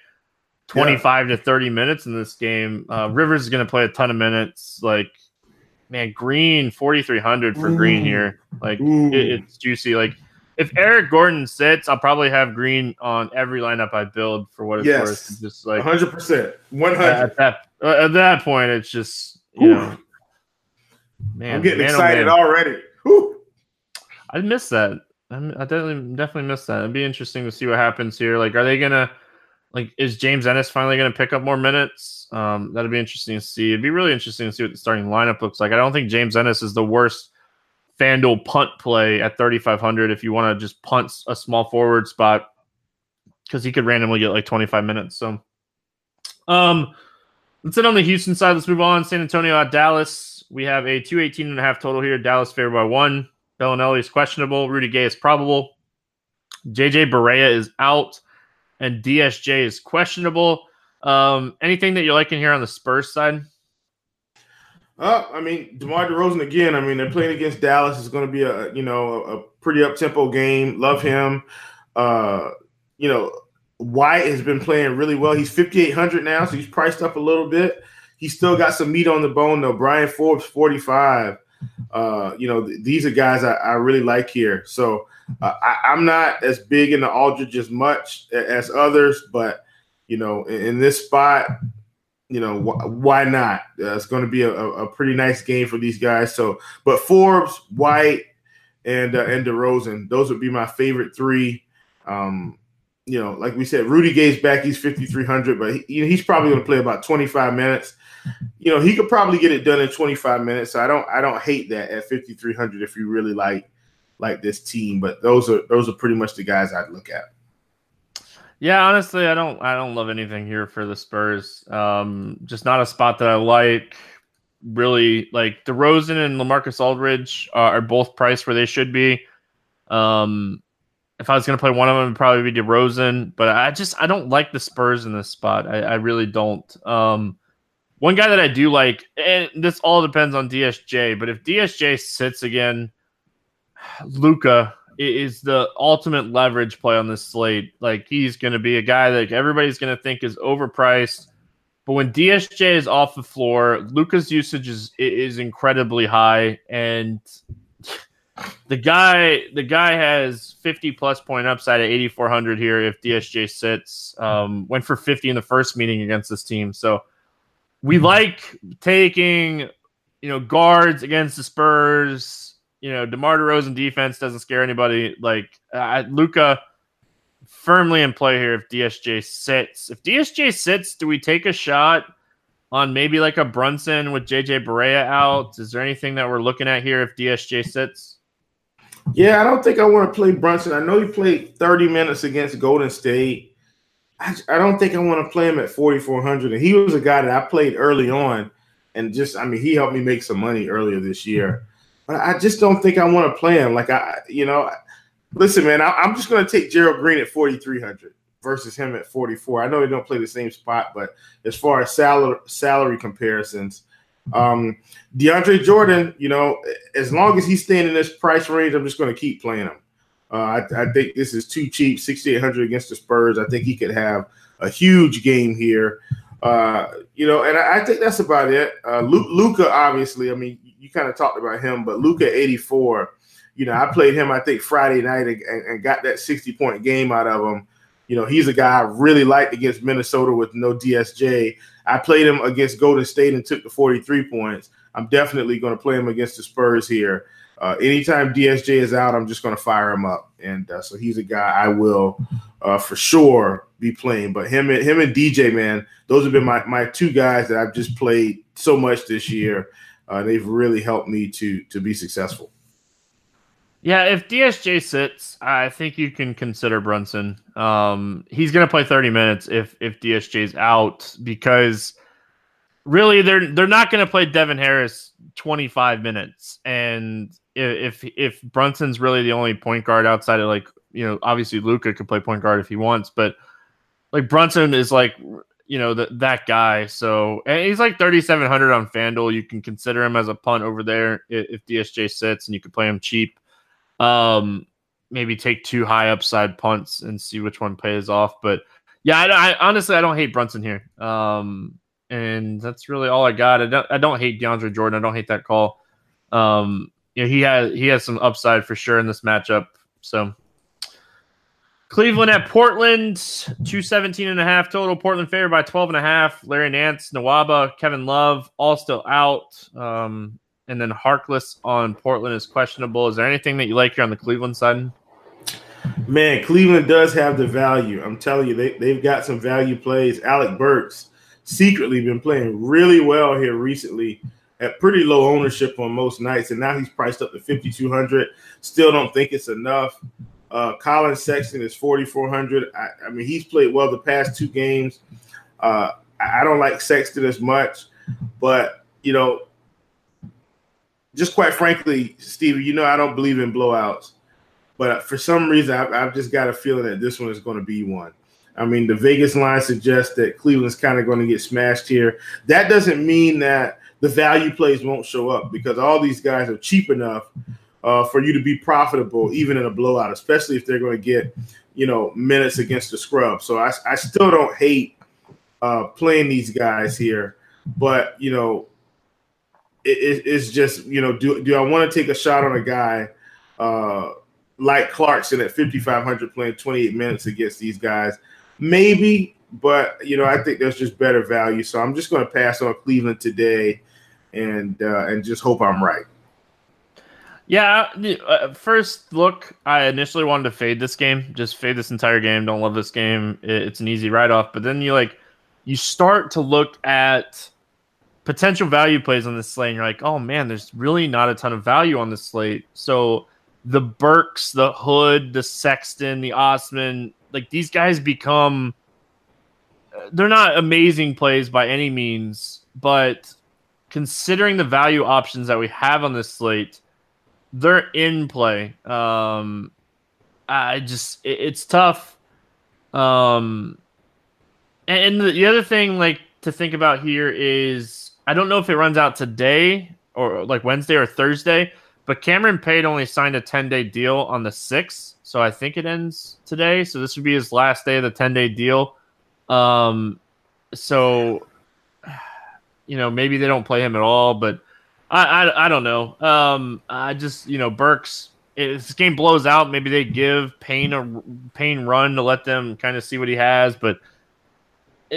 25 yeah. to 30 minutes in this game. Uh, Rivers is going to play a ton of minutes. Like, man, Green 4,300 for Ooh. Green here. Like, it, it's juicy. Like, if Eric Gordon sits, I'll probably have Green on every lineup I build for what it's yes. worth. Just like 100, percent 100. At that at that point, it's just you Ooh. know, man, I'm getting man, oh, excited oh already. Ooh. I missed that. I definitely definitely missed that. It'd be interesting to see what happens here. Like, are they gonna like is James Ennis finally gonna pick up more minutes? Um, that'd be interesting to see. It'd be really interesting to see what the starting lineup looks like. I don't think James Ennis is the worst FanDuel punt play at 3,500 if you want to just punt a small forward spot because he could randomly get like 25 minutes. So, um, let's sit on the Houston side. Let's move on. San Antonio at Dallas. We have a 218 and a half total here. Dallas favored by one. Belinelli is questionable. Rudy Gay is probable. JJ Barea is out, and DSJ is questionable. Um, anything that you're liking here on the Spurs side? Uh, I mean, DeMar DeRozan again. I mean, they're playing against Dallas. It's going to be a you know a, pretty up tempo game. Love him. Uh, you know, White has been playing really well. He's 5,800 now, so he's priced up a little bit. He's still got some meat on the bone though. Bryn Forbes 45. Uh, you know, th- these are guys I, I, really like here. So uh, I, am not as big in the Aldridge as much as others, but you know, in, in this spot, you know, wh- why not? Uh, it's going to be a, a, pretty nice game for these guys. So, but Forbes, White, and uh, and DeRozan, those would be my favorite three. Um, you know, like we said, Rudy Gay's back. He's 5,300, but he, you know, he's probably going to play about 25 minutes. You know, he could probably get it done in 25 minutes. So I don't, I don't hate that at 5,300 if you really like, like this team. But those are, those are pretty much the guys I'd look at. Yeah, honestly, I don't I don't love anything here for the Spurs. Um, just not a spot that I like. Really, like DeRozan and LaMarcus Aldridge are, are both priced where they should be. Um, if I was going to play one of them, it'd probably be DeRozan. But I just I don't like the Spurs in this spot. I, I really don't. Um, one guy that I do like, and this all depends on DSJ. But if DSJ sits again, Luka is the ultimate leverage play on this slate. Like he's going to be a guy that everybody's going to think is overpriced. But when DSJ is off the floor, Luka's usage is is incredibly high, and the guy the guy has 50 plus point upside at 8400 here if DSJ sits. Um, went for 50 in the first meeting against this team, so we like taking you know guards against the Spurs you know, DeMar DeRozan defense doesn't scare anybody. Like uh, Luka firmly in play here if DSJ sits. If DSJ sits, do we take a shot on maybe like a Brunson with JJ Barea out? Is there anything that we're looking at here if DSJ sits? Yeah, I don't think I want to play Brunson. I know he played 30 minutes against Golden State. I, I don't think I want to play him at 4,400. And he was a guy that I played early on. And just, I mean, he helped me make some money earlier this year. I just don't think I want to play him. Like, I, you know, listen, man, I, am just going to take Gerald Green at 4,300 versus him at 44. I know they don't play the same spot, but as far as salary, salary comparisons, um, DeAndre Jordan, you know, as long as he's staying in this price range, I'm just going to keep playing him. Uh, I, I, think this is too cheap, 6,800 against the Spurs. I think he could have a huge game here. Uh, you know, and I, I, think that's about it. Uh, Luka, obviously, I mean, you kind of talked about him, but Luka 84. You know, I played him, I think, Friday night and, and got that 60 point game out of him. You know, he's a guy I really liked against Minnesota with no DSJ. I played him against Golden State and took the 43 points. I'm definitely going to play him against the Spurs here. Uh, anytime DSJ is out, I'm just going to fire him up, and uh, so he's a guy I will uh, for sure be playing. But him and him and DJ, man, those have been my my two guys that I've just played so much this year. Uh, they've really helped me to to be successful. Yeah, if DSJ sits, I think you can consider Brunson. Um, he's going to play 30 minutes if if DSJ's out because really they're they're not going to play Devin Harris 25 minutes. And if if Brunson's really the only point guard outside of like you know obviously Luka could play point guard if he wants, but like Brunson is like you know that that guy. So and he's like 3700 on FanDuel. You can consider him as a punt over there if DSJ sits, and you could play him cheap. Um, maybe take two high upside punts and see which one pays off. But yeah, I, I honestly I don't hate Brunson here. Um, and that's really all I got. I don't I don't hate DeAndre Jordan. I don't hate that call. Um, you know, he has he has some upside for sure in this matchup. So Cleveland at Portland, 217 and a half total. Portland favored by 12 and a half. Larry Nance, Nwaba, Kevin Love, all still out. Um, and then Harkless on Portland is questionable. Is there anything that you like here on the Cleveland side? Man, Cleveland does have the value. I'm telling you, they, they've got some value plays. Alec Burks secretly been playing really well here recently at pretty low ownership on most nights, and now he's priced up to 5,200. Still don't think it's enough. Uh, Collin Sexton is 4,400. I, I, mean, he's played well the past two games. Uh, I don't like Sexton as much, but you know, just quite frankly, Stevie, you know I don't believe in blowouts, but for some reason I've, I've just got a feeling that this one is going to be one. I mean, the Vegas line suggests that Cleveland's kind of going to get smashed here. That doesn't mean that the value plays won't show up because all these guys are cheap enough uh, for you to be profitable even in a blowout, especially if they're going to get you know minutes against the scrub. So I, I still don't hate uh, playing these guys here, but you know it, it's just you know do do I want to take a shot on a guy uh, like Clarkson at 5500 playing 28 minutes against these guys? Maybe, but you know I think there's just better value. So I'm just going to pass on Cleveland today, and uh, and just hope I'm right. Yeah, uh, first look, I initially wanted to fade this game, just fade this entire game. Don't love this game. It's an easy write off. But then you like, you start to look at potential value plays on this slate, and you're like, oh man, there's really not a ton of value on this slate. So the Burks, the Hood, the Sexton, the Osman, like these guys become they're not amazing plays by any means, but considering the value options that we have on this slate, they're in play. Um, I just it, it's tough. Um, and the, the other thing like to think about here is I don't know if it runs out today or like Wednesday or Thursday, but Cameron Payne only signed a 10 day deal on the 6th. So I think it ends today. So this would be his last day of the 10 day deal. Um, so, you know, maybe they don't play him at all, but I, I, I don't know. Um, I just, you know, Burks, if this game blows out, maybe they give Payne a Payne run to let them kind of see what he has, but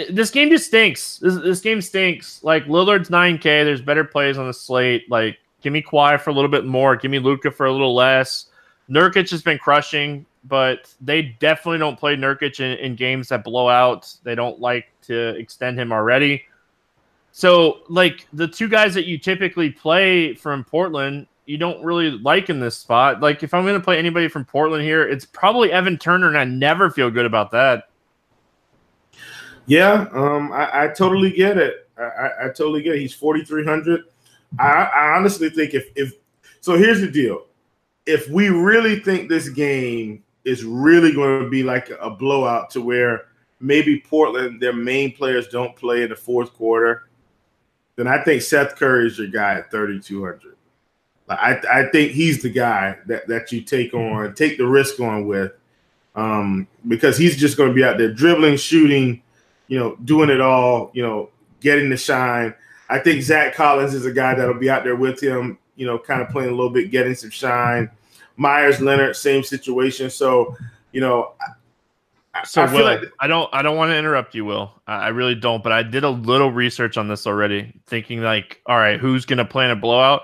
this game just stinks. This, this game stinks. Like Lillard's 9K. There's better plays on the slate. Like give me Kawhi for a little bit more. Give me Luka for a little less. Nurkic has been crushing, but they definitely don't play Nurkic in, in games that blow out. They don't like to extend him already. So, like the two guys that you typically play from Portland, you don't really like in this spot. Like if I'm going to play anybody from Portland here, it's probably Evan Turner, and I never feel good about that. Yeah, um, I, I totally get it. I, I, I totally get it. He's 4,300. I, I honestly think if if so, here's the deal: if we really think this game is really going to be like a blowout to where maybe Portland, their main players don't play in the fourth quarter, then I think Seth Curry is your guy at 3,200. Like, I, I think he's the guy that, that you take on, take the risk on with, um, because he's just going to be out there dribbling, shooting, you know, doing it all, you know, getting the shine. I think Zach Collins is a guy that'll be out there with him, you know, kind of playing a little bit, getting some shine. Meyers Leonard, same situation. So, you know, so I Will, like I don't I don't want to interrupt you, Will. I really don't, but I did a little research on this already, thinking like, all right, who's gonna play in a blowout?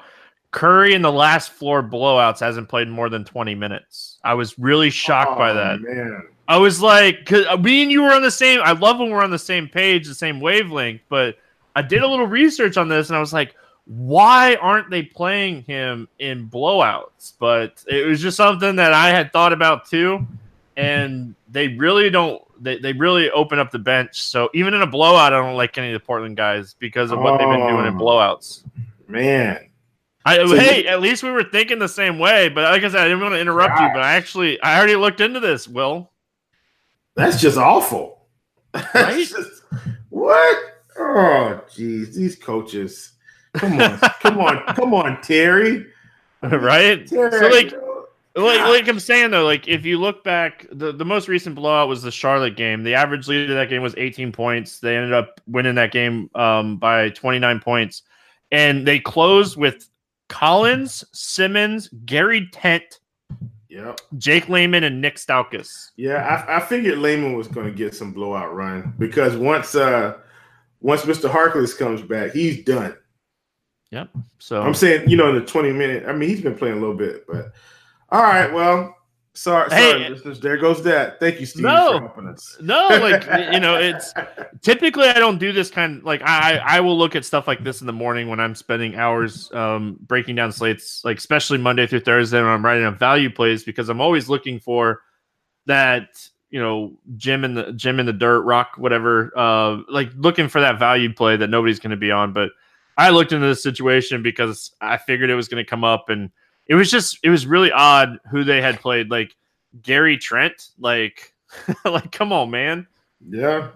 Curry in the last floor blowouts hasn't played more than 20 minutes. I was really shocked oh, by that. Man. I was like, cause uh, me and you were on the same. I love when we're on the same page, the same wavelength. But I did a little research on this, and I was like, why aren't they playing him in blowouts? But it was just something that I had thought about too and they really don't. They, they really open up the bench. So even in a blowout, I don't like any of the Portland guys because of what oh, they've been doing in oh, blowouts. Man, I, so hey, you, at least we were thinking the same way. But like I said, I didn't want to interrupt you, but I actually I already looked into this. Will, that's just awful. Right? just, what? Oh, jeez, these coaches. Come on, come on, come on, Terry. Right? Terry, so like like, like I'm saying though, like if you look back, the, the most recent blowout was the Charlotte game. The average lead of that game was 18 points. They ended up winning that game um, by 29 points, and they closed with Collins, Simons, Gary Trent, yep. Jake Layman, and Nick Stauskas. Yeah, I, I figured Layman was going to get some blowout run because once uh once Mr. Harkless comes back, he's done. Yep. So I'm saying, you know, in the 20 minute, I mean, he's been playing a little bit, but all right. Well, sorry, hey, sorry. There goes that. Thank you, Steve, no, for helping us. No, like you know, it's typically I don't do this kind. Of, like I, I will look at stuff like this in the morning when I'm spending hours um, breaking down slates, like especially Monday through Thursday when I'm writing a value plays because I'm always looking for that you know Jim in the Jim in the dirt rock whatever uh like looking for that value play that nobody's going to be on but i looked into this situation because i figured it was going to come up and it was just it was really odd who they had played like Gary Trent like like come on man. Yeah.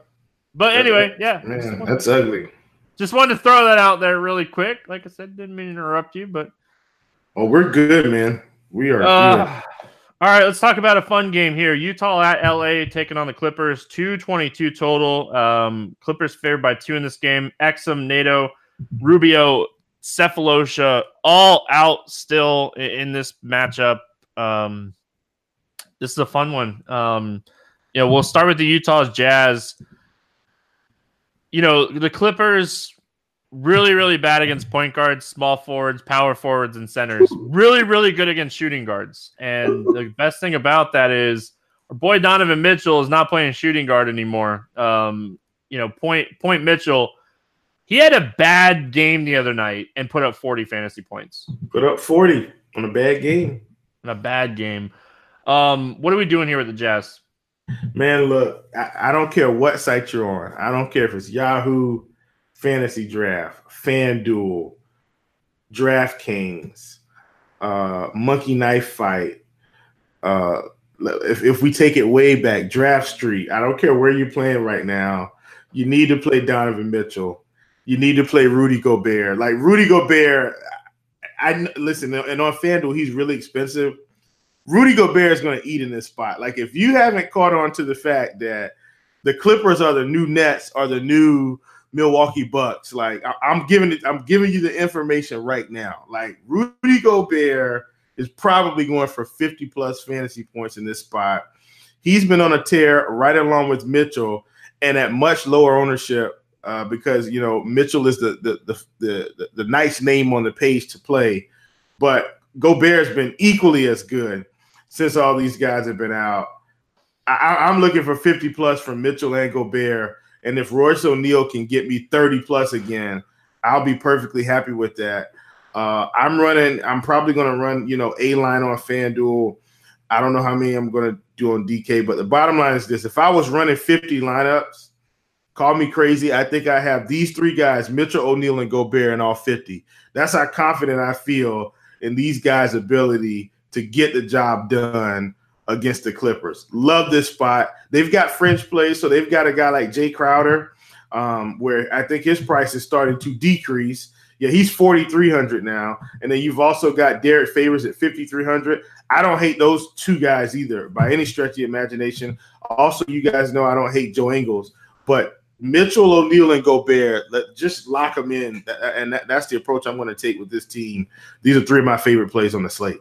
But anyway yeah. Man, that's ugly. Just wanted to throw that out there really quick. Like I said didn't mean to interrupt you but oh we're good man. We are uh, all right let's talk about a fun game here. Utah at LA taking on the Clippers 222 total. Um Clippers favored by two in this game. Exum Neto, Rubio Sefolosha all out still in this matchup. Um, this is a fun one. Um, you know, we'll start with the Utah's Jazz. You know, the Clippers really, really bad against point guards, small forwards, power forwards, and centers. Really, really good against shooting guards. And the best thing about that is our boy Donovan Mitchell is not playing shooting guard anymore. Um, you know, point point Mitchell he had a bad game the other night and put up 40 fantasy points. Put up 40 on a bad game. On a bad game. Um, what are we doing here with the Jazz? Man, look, I, I don't care what site you're on. I don't care if it's Yahoo, Fantasy Draft, FanDuel, DraftKings, uh, Monkey Knife Fight. Uh, if, if we take it way back, Draft Street. I don't care where you're playing right now. You need to play Donovan Mitchell you need to play Rudy Gobert. Like Rudy Gobert, I listen, and on FanDuel, he's really expensive. Rudy Gobert is going to eat in this spot. Like if you haven't caught on to the fact that the Clippers are the new Nets, are the new Milwaukee Bucks, like I, am giving it, I'm giving you the information right now. Like Rudy Gobert is probably going for 50 plus fantasy points in this spot. He's been on a tear right along with Mitchell and at much lower ownership uh, because you know Mitchell is the the, the the the nice name on the page to play, but Gobert's been equally as good since all these guys have been out. I, am looking for 50 plus from Mitchell and Gobert, and if Royce O'Neale can get me 30 plus again, I'll be perfectly happy with that. Uh, I'm running. I'm probably going to run, you know, a line on FanDuel. I don't know how many I'm going to do on DK, but the bottom line is this: if I was running 50 lineups, call me crazy. I think I have these three guys: Mitchell, O'Neale, and Gobert in all 50. That's how confident I feel in these guys' ability to get the job done against the Clippers. Love this spot. They've got French plays, so they've got a guy like Jae Crowder, um, where I think his price is starting to decrease. Yeah, he's 4,300 now. And then you've also got Derrick Favors at 5,300. I don't hate those two guys either by any stretch of the imagination. Also, you guys know I don't hate Joe Ingles, but Mitchell, O'Neale, and Gobert, let, just lock them in. And that, that's the approach I'm going to take with this team. These are three of my favorite plays on the slate.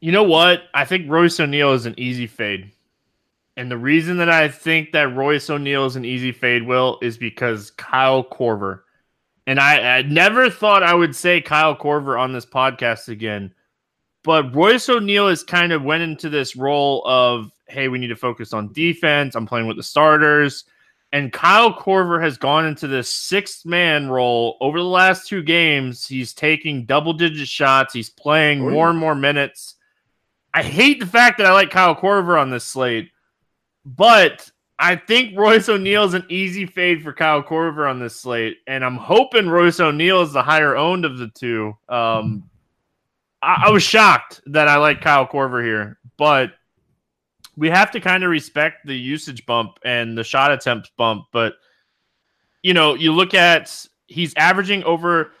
You know what? I think Royce O'Neale is an easy fade. And the reason that I think that Royce O'Neale is an easy fade, Will, is because Kyle Korver. And I, I never thought I would say Kyle Korver on this podcast again. But Royce O'Neale has kind of went into this role of, hey, we need to focus on defense. I'm playing with the starters. And Kyle Korver has gone into this sixth man role over the last two games. He's taking double digit shots. He's playing oh, more and more minutes. I hate the fact that I like Kyle Korver on this slate, but I think Royce O'Neale is an easy fade for Kyle Korver on this slate, and I'm hoping Royce O'Neale is the higher owned of the two. Um, I, I was shocked that I like Kyle Korver here, but we have to kind of respect the usage bump and the shot attempts bump. But you know, you look at he's averaging over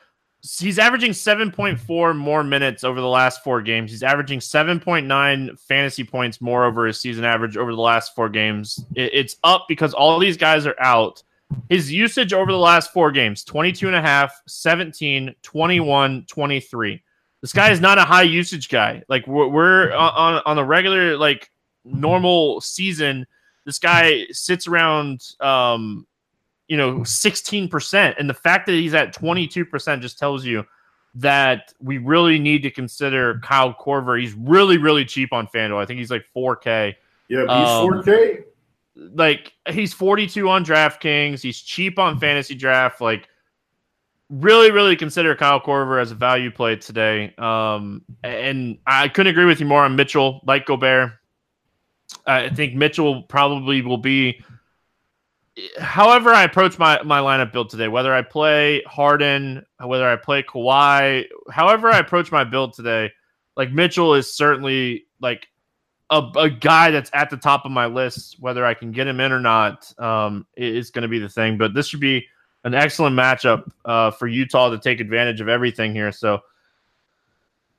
he's averaging 7.4 more minutes over the last four games. He's averaging 7.9 fantasy points more over his season average over the last four games. it's up because all these guys are out. His usage over the last four games 22 and a half, 17, 21, 23. This guy is not a high usage guy. Like we're, we're on on the regular like normal season, this guy sits around um you know 16% and the fact that he's at 22% just tells you that we really need to consider Kyle Korver. He's really really cheap on FanDuel. I think he's like 4k. Yeah, he's um, 4k. Like he's 42 on DraftKings. He's cheap on fantasy draft like really, really consider Kyle Korver as a value play today. Um, and I couldn't agree with you more on Mitchell, like Gobert. I think Mitchell probably will be. However, I approach my, my lineup build today, whether I play Harden, whether I play Kawhi, however I approach my build today, like Mitchell is certainly like a, a guy that's at the top of my list. Whether I can get him in or not um, is going to be the thing. But this should be an excellent matchup uh, for Utah to take advantage of everything here. So,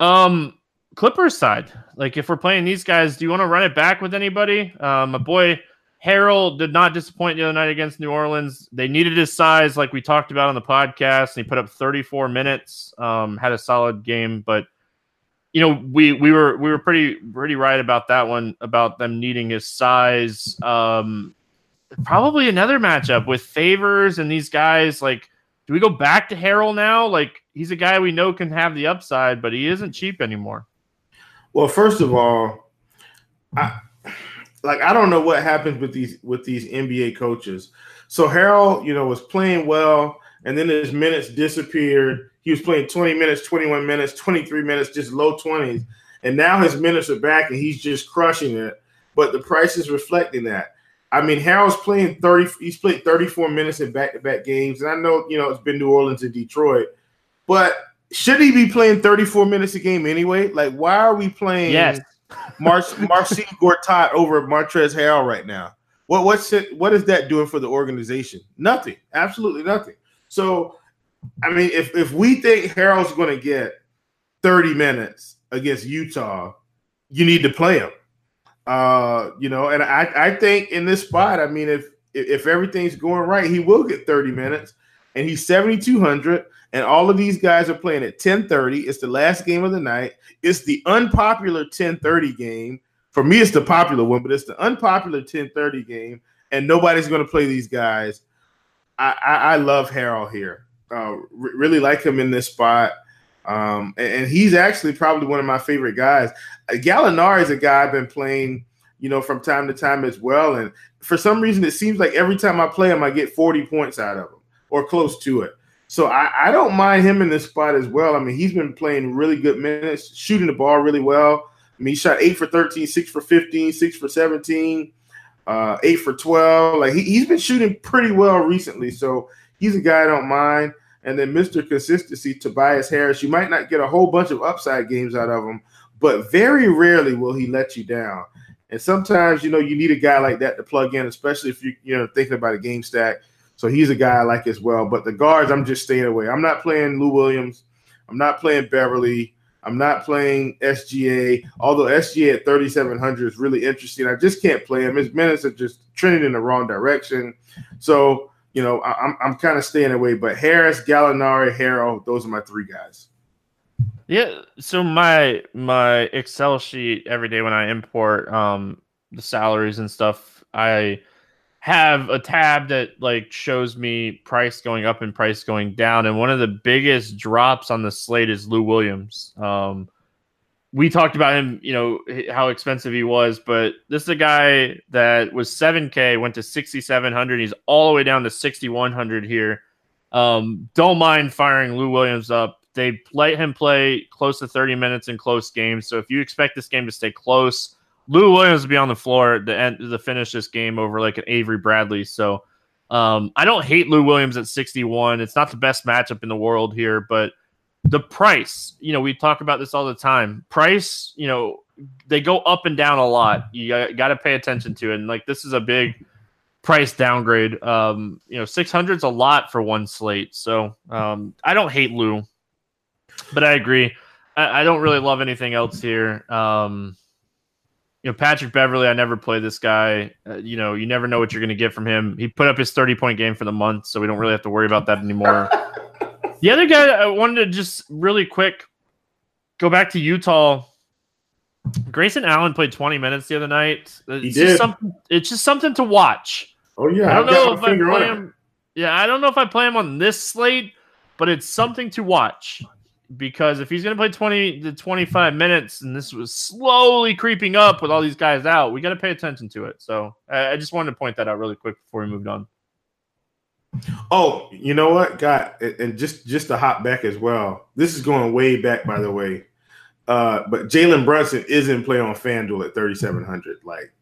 um, Clippers side, like if we're playing these guys, do you want to run it back with anybody? Um, my boy Harrell did not disappoint the other night against New Orleans. They needed his size, like we talked about on the podcast, and he put up 34 minutes. Um, had a solid game, but you know we we were we were pretty pretty right about that one about them needing his size. Um, probably another matchup with favors and these guys. Like, do we go back to Harrell now? Like, he's a guy we know can have the upside, but he isn't cheap anymore. Well, first of all, I like I don't know what happens with these with these NBA coaches. So Harrell, you know, was playing well, and then his minutes disappeared. He was playing 20 minutes, 21 minutes, 23 minutes, just low 20s. And now his minutes are back and he's just crushing it. But the price is reflecting that. I mean, Harrell's playing 30, he's played 34 minutes in back to back games. And I know, you know, it's been New Orleans and Detroit, but should he be playing 34 minutes a game anyway? Like, why are we playing yes. Mar- Marcin Gortat over Montrezl Harrell right now? What what's it, what is that doing for the organization? Nothing. Absolutely nothing. So, I mean, if if we think Harrell's going to get 30 minutes against Utah, you need to play him. Uh, you know, and I, I think in this spot, I mean, if if everything's going right, he will get 30 minutes, and he's 7,200. And all of these guys are playing at 10:30. It's the last game of the night. It's the unpopular 10:30 game. For me, it's the popular one, but it's the unpopular 10:30 game, and nobody's going to play these guys. I, I, I love Harrell here. Uh, really like him in this spot. Um, and, and, he's actually probably one of my favorite guys. Uh, Gallinari is a guy I've been playing, you know, from time to time as well. And for some reason, it seems like every time I play him, I get 40 points out of him or close to it. So I, I don't mind him in this spot as well. I mean, he's been playing really good minutes, shooting the ball really well. I mean, he shot eight for 13, six for 15, six for 17, uh, eight for 12. Like he, he's been shooting pretty well recently. So he's a guy I don't mind. And then Mr. Consistency, Tobias Harris. You might not get a whole bunch of upside games out of him, but very rarely will he let you down. And sometimes, you know, you need a guy like that to plug in, especially if you, you know, thinking about a game stack. So he's a guy I like as well. But the guards, I'm just staying away. I'm not playing Lou Williams. I'm not playing Beverley. I'm not playing SGA. Although SGA at 3,700 is really interesting. I just can't play him. His minutes are just trending in the wrong direction. So, you know, I, I'm, I'm kind of staying away. But Harris, Gallinari, Harrell, those are my three guys. Yeah. So my my Excel sheet every day when I import um the salaries and stuff, I have a tab that like shows me price going up and price going down. And one of the biggest drops on the slate is Lou Williams. Um we talked about him, you know, how expensive he was, but this is a guy that was 7K, went to 6,700. He's all the way down to 6,100 here. Um, don't mind firing Lou Williams up they let him play close to 30 minutes in close games. So if you expect this game to stay close, Lou Williams will be on the floor to end to finish this game over like an Avery Bradley. So um, I don't hate Lou Williams at 61. It's not the best matchup in the world here, but the price, you know, we talk about this all the time. Price, you know, they go up and down a lot. You got to pay attention to it. And like this is a big price downgrade. Um, you know, 600 is a lot for one slate. So um, I don't hate Lou but I agree. I, I, don't really love anything else here. Um, you know, Patrick Beverley. I never play this guy. Uh, you know, you never know what you're going to get from him. He put up his 30 point game for the month, so we don't really have to worry about that anymore. the other guy I wanted to just really quick go back to Utah. Grayson Allen played 20 minutes the other night. It's he did. Just something, it's just something to watch. Oh yeah, I don't know if I play him. Yeah, I don't know if I play him on this slate, but it's something to watch because if he's going to play 20 to 25 minutes and this was slowly creeping up with all these guys out, we got to pay attention to it. So I, just wanted to point that out really quick before we moved on. Oh, you know what, got and just just to hop back as well. This is going way back, by the way. Uh, but Jalen Brunson is in play on FanDuel at 3,700. Like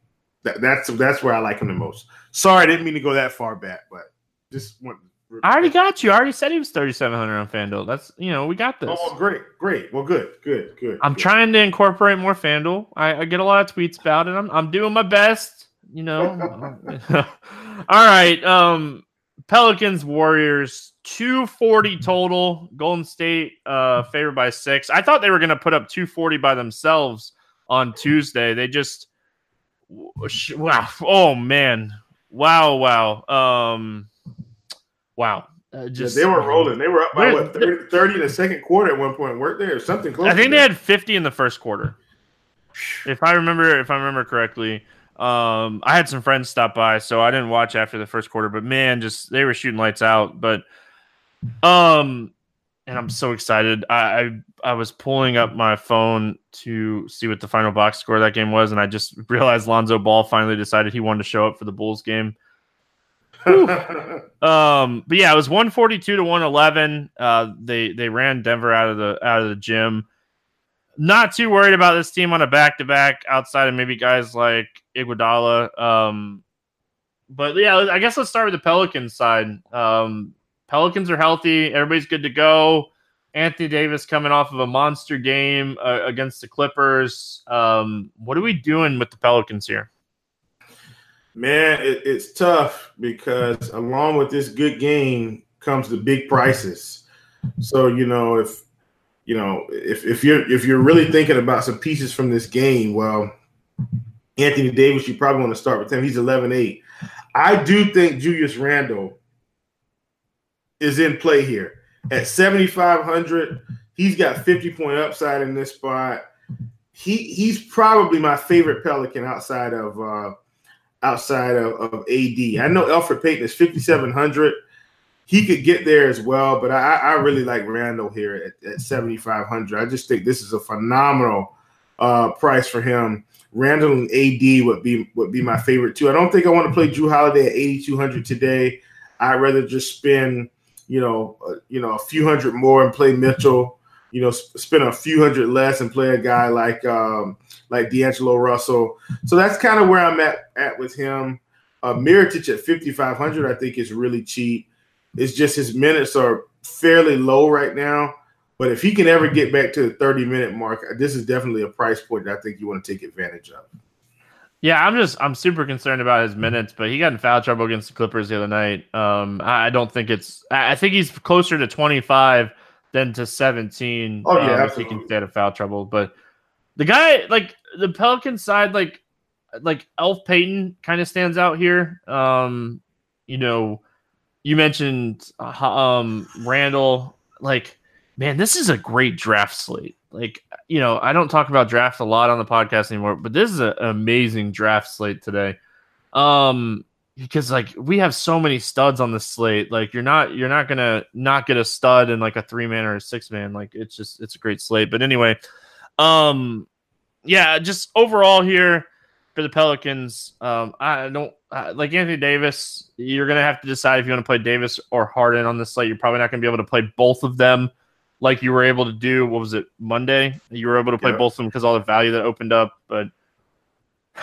that, that's that's where I like him the most. Sorry, I didn't mean to go that far back, but just want I already got you. I already said he was 3,700 on FanDuel. That's, you know, we got this. Oh, great. Great. Well, good. Good. Good. I'm good. trying to incorporate more FanDuel. I, I get a lot of tweets about it. I'm, I'm doing my best, you know. All right. Um, Pelicans, Warriors, 240 total. Golden State uh, favored by six. I thought they were going to put up 240 by themselves on Tuesday. They just, wow. Oh, man. Wow. Wow. Um, Wow. Uh, just yeah, they were rolling. They were up by what 30, 30 in the second quarter at one point, weren't they, or something close? I think they had fifty in the first quarter, if I remember. If I remember correctly, um, I had some friends stop by, so I didn't watch after the first quarter. But man, just they were shooting lights out. But um, and I'm so excited. I I, I was pulling up my phone to see what the final box score of that game was, and I just realized Lonzo Ball finally decided he wanted to show up for the Bulls game um, but yeah, it was 142 to 111. Uh, they they ran Denver out of the out of the gym. Not too worried about this team on a back to back outside of maybe guys like Iguodala. Um, but yeah, I guess let's start with the Pelicans side. Um, Pelicans are healthy. Everybody's good to go. Anthony Davis coming off of a monster game uh, against the Clippers. Um, what are we doing with the Pelicans here? Man, it, it's tough because along with this good game comes the big prices. So you know if you know if if you're if you're really thinking about some pieces from this game, well, Anthony Davis, you probably want to start with him. He's 11-8. I do think Julius Randle is in play here at 7,500. He's got 50 point upside in this spot. He he's probably my favorite Pelican outside of uh, outside of, of AD. I know Elfrid Payton is 5,700. He could get there as well, but I, I really like Randle here at, at 7,500. I just think this is a phenomenal uh, price for him. Randle and AD would be would be my favorite too. I don't think I want to play Jrue Holiday at 8,200 today. I'd rather just spend you know, uh, you know, a few hundred more and play Mitchell. You know, sp- spend a few hundred less and play a guy like um, like D'Angelo Russell. So that's kind of where I'm at at with him. Uh, Mirotic at 5,500, I think is really cheap. It's just his minutes are fairly low right now. But if he can ever get back to the 30 minute mark, this is definitely a price point that I think you want to take advantage of. Yeah, I'm just I'm super concerned about his minutes, but he got in foul trouble against the Clippers the other night. Um, I don't think it's. I think he's closer to 25 than to 17. Oh yeah, um, if he can stay out of foul trouble. But the guy, like the Pelican side, like like Elf Payton, kind of stands out here. Um, you know, you mentioned uh, um Randle. like man, this is a great draft slate like you know i don't talk about draft a lot on the podcast anymore but this is an amazing draft slate today um because like we have so many studs on the slate like you're not you're not gonna not get a stud in like a three man or a six man like it's just it's a great slate but anyway um yeah just overall here for the pelicans um i don't uh, like anthony davis you're gonna have to decide if you want to play davis or harden on this slate you're probably not gonna be able to play both of them like you were able to do. What was it Monday? You were able to play yeah. both of them because all the value that opened up. But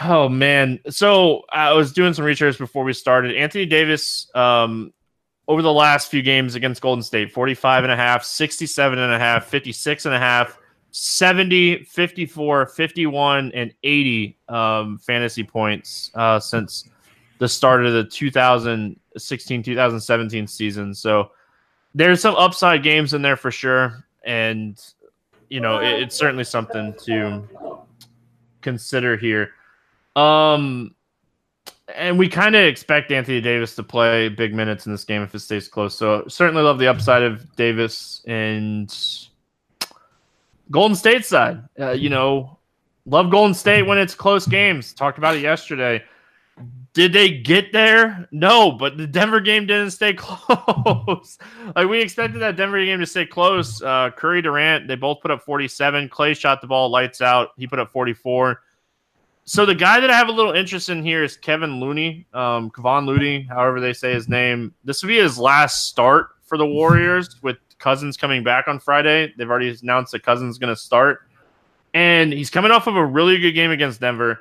oh man, so I was doing some research before we started. Anthony Davis, um, over the last few games against Golden State, 45 and a half, 67 and a half, 56 and a half. 70, 54, 51, and 80 um, fantasy points uh, since the start of the 2016 2017 season. So, there's some upside games in there for sure, and you know it, it's certainly something to consider here. Um, and we kind of expect Anthony Davis to play big minutes in this game if it stays close. So certainly love the upside of Davis and Golden State side. Uh, you know, love Golden State when it's close games. Talked about it yesterday. Did they get there? No, but the Denver game didn't stay close. like we expected that Denver game to stay close. Uh, Curry Durant, they both put up 47. Clay shot the ball lights out. He put up 44. So the guy that I have a little interest in here is Kevin Looney, um, Kevon Looney, however they say his name. This will be his last start for the Warriors with Cousins coming back on Friday. They've already announced that Cousins is going to start, and he's coming off of a really good game against Denver.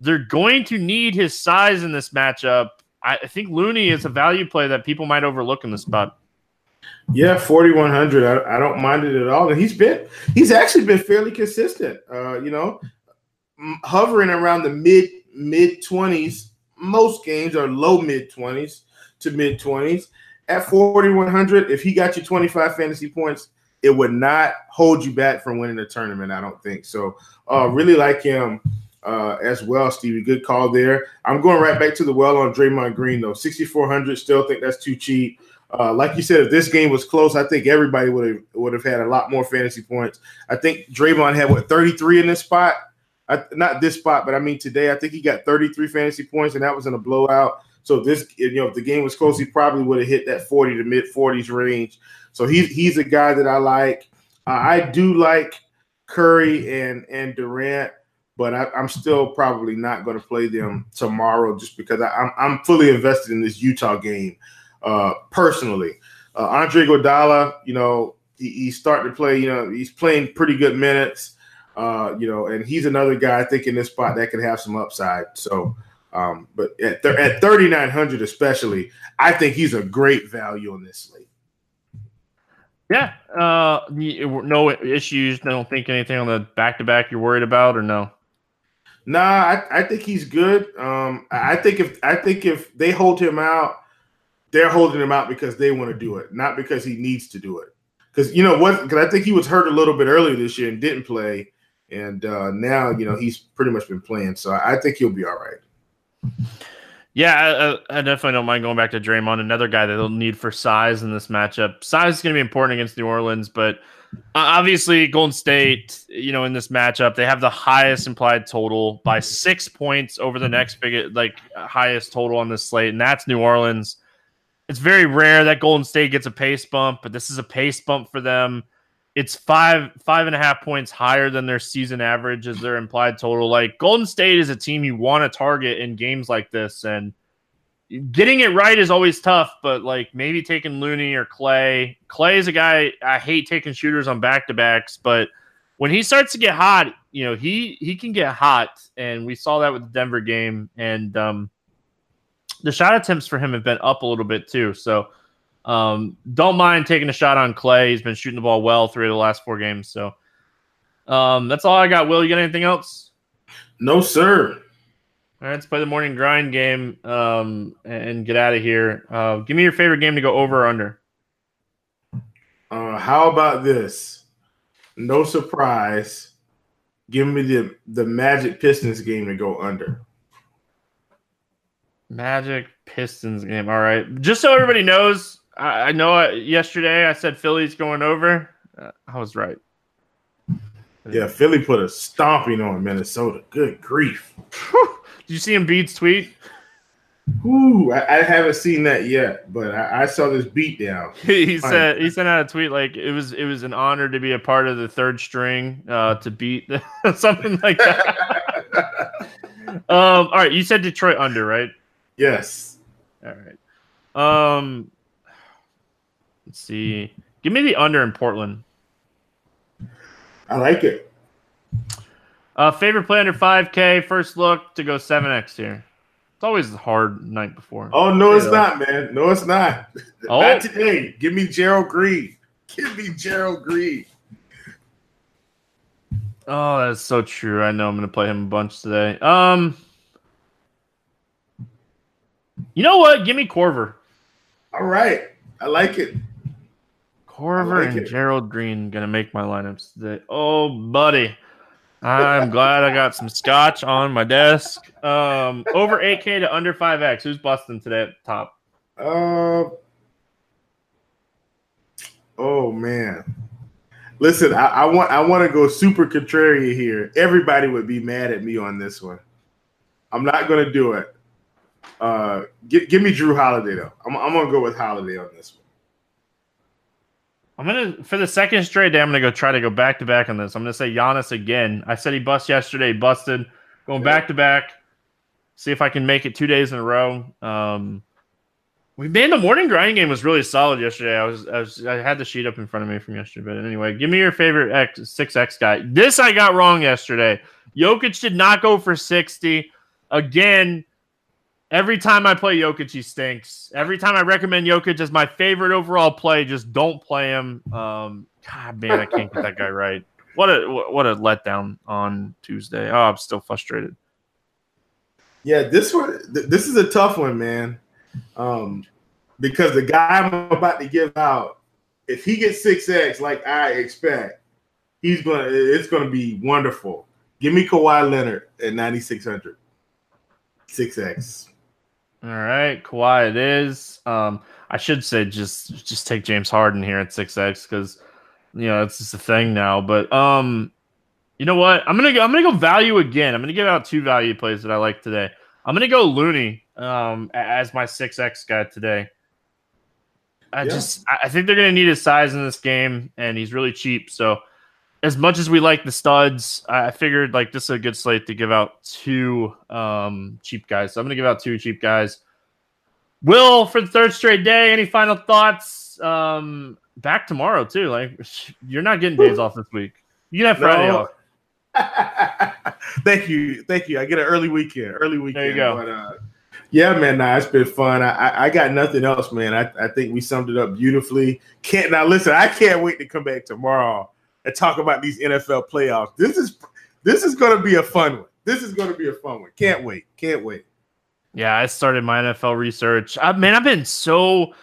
They're going to need his size in this matchup. I think Looney is a value play that people might overlook in this spot. Yeah, forty one hundred. I, I, don't mind it at all. And he's been he's actually been fairly consistent. Uh, you know, hovering around the mid mid twenties most games are low mid twenties to mid twenties. At forty one hundred, if he got you twenty five fantasy points, it would not hold you back from winning the tournament. I don't think so. Uh, really like him uh, as well, Stevie. Good call there. I'm going right back to the well on Draymond Green though. 6,400. Still think that's too cheap. Uh, like you said, if this game was close, I think everybody would have would have had a lot more fantasy points. I think Draymond had what 33 in this spot. I, not this spot, but I mean today. I think he got 33 fantasy points, and that was in a blowout. So this, you know, if the game was close, he probably would have hit that 40 to mid 40s range. So he's he's a guy that I like. Uh, I do like Curry and and Durant but I, am still probably not going to play them tomorrow just because I, am I'm, I'm fully invested in this Utah game uh, personally. Uh, Andre Iguodala, you know, he, he's starting to play. You know, he's playing pretty good minutes. Uh, you know, and he's another guy I think in this spot that could have some upside. So, um, but at th- at 3,900 especially, I think he's a great value on this slate. Yeah, uh, no issues. I don't think anything on the back to back you're worried about, or no? Nah, I, I think he's good. Um, I think if I think if they hold him out, they're holding him out because they want to do it, not because he needs to do it. Because you know what? Because I think he was hurt a little bit earlier this year and didn't play, and uh, now you know he's pretty much been playing. So I think he'll be all right. Yeah, I, I, definitely don't mind going back to Draymond, another guy that they'll need for size in this matchup. Size is going to be important against New Orleans, but obviously Golden State, you know, in this matchup, they have the highest implied total by six points over the next big, like highest total on this slate, and that's New Orleans. It's very rare that Golden State gets a pace bump, but this is a pace bump for them. It's five five and a half points higher than their season average as their implied total. Like Golden State is a team you want to target in games like this, and getting it right is always tough, but like maybe taking Looney or Clay. Clay is a guy I hate taking shooters on back to backs, but when he starts to get hot, you know he he can get hot, and we saw that with the Denver game, and um, the shot attempts for him have been up a little bit too. So um, don't mind taking a shot on Clay. He's been shooting the ball well three of the last four games. So um, that's all I got. Will you got anything else? No, sir. All right, let's play the morning grind game um, and get out of here. Uh, give me your favorite game to go over or under. Uh, how about this? No surprise. Give me the the Magic Pistons game to go under. Magic Pistons game. All right. Just so everybody knows, I, I know I, yesterday I said Philly's going over. Uh, I was right. Yeah, Philly put a stomping on Minnesota. Good grief. Did you see him beats tweet? Ooh, I, I, haven't seen that yet, but I, I saw this beatdown. he said he sent out a tweet like it was it was an honor to be a part of the third string uh, to beat the, something like that. um, all right, you said Detroit under, right? Yes. All right. Um, let's see. Give me the under in Portland. I like it. Uh, favorite play under 5K. First look to go 7X here. It's always a hard night before. Oh no, it's not, man. No, it's not. Oh. not today. Give me Gerald Green. Give me Gerald Green. Oh, that's so true. I know I'm going to play him a bunch today. Um, you know what? Give me Korver. All right, I like it. Korver like and it. Gerald Green gonna make my lineups today. Oh, buddy. I'm glad I got some scotch on my desk. Um, over 8K to under 5X. Who's busting today at the top? Uh, oh man. Listen, I, I want I want to go super contrarian here. Everybody would be mad at me on this one. I'm not gonna do it. Uh, give, give me Jrue Holiday though. I'm, I'm gonna go with Holiday on this one. I'm gonna for the second straight day. I'm gonna go try to go back to back on this. I'm gonna say Giannis again. I said he bust yesterday, busted. Going back to back. See if I can make it two days in a row. Um, we made the morning grinding game was really solid yesterday. I was, I was I had the sheet up in front of me from yesterday. But anyway, give me your favorite X six X guy. This I got wrong yesterday. Jokic did not go for 60. Again, Every time I play Jokic, he stinks. Every time I recommend Jokic as my favorite overall play, just don't play him. Um, God, man, I can't get that guy right. What a what a letdown on Tuesday. Oh, I'm still frustrated. Yeah, this one, this is a tough one, man. Um, because the guy I'm about to give out, if he gets six X like I expect, he's gonna. It's gonna be wonderful. Give me Kawhi Leonard at 9600. 6X. All right, Kawhi it is. Um, I should say just just take James Harden here at six X because you know it's just a thing now. But um, you know what? I'm gonna go, I'm gonna go value again. I'm gonna give out two value plays that I like today. I'm gonna go Looney um as my six X guy today. I yeah. just I think they're gonna need his size in this game, and he's really cheap. So as much as we like the studs, I figured like this is a good slate to give out two um, cheap guys. So I'm going to give out two cheap guys. Will for the third straight day. Any final thoughts? Um, back tomorrow too. Like you're not getting days off this week. You have Friday no. off. thank you, thank you. I get an early weekend. Early weekend. There you go. But, uh, yeah, man. Nah, it's been fun. I, I got nothing else, man. I, I think we summed it up beautifully. Can't now listen. I can't wait to come back tomorrow and talk about these NFL playoffs. This is this is going to be a fun one. This is going to be a fun one. Can't wait. Can't wait. Yeah, I started my NFL research. I, man, I've been so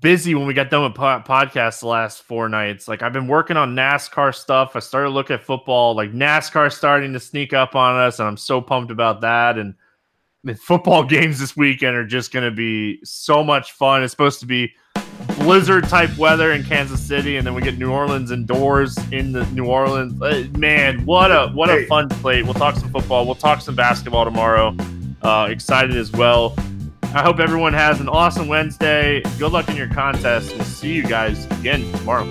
busy when we got done with po- podcasts the last four nights. Like I've been working on NASCAR stuff. I started looking at football. Like NASCAR starting to sneak up on us, and I'm so pumped about that. And the football games this weekend are just going to be so much fun. It's supposed to be blizzard type weather in Kansas City, and then we get New Orleans indoors in the New Orleans. Uh, man, what a what a fun plate. We'll talk some football. We'll talk some basketball tomorrow. Uh, excited as well. I hope everyone has an awesome Wednesday. Good luck in your contest. We'll see you guys again tomorrow.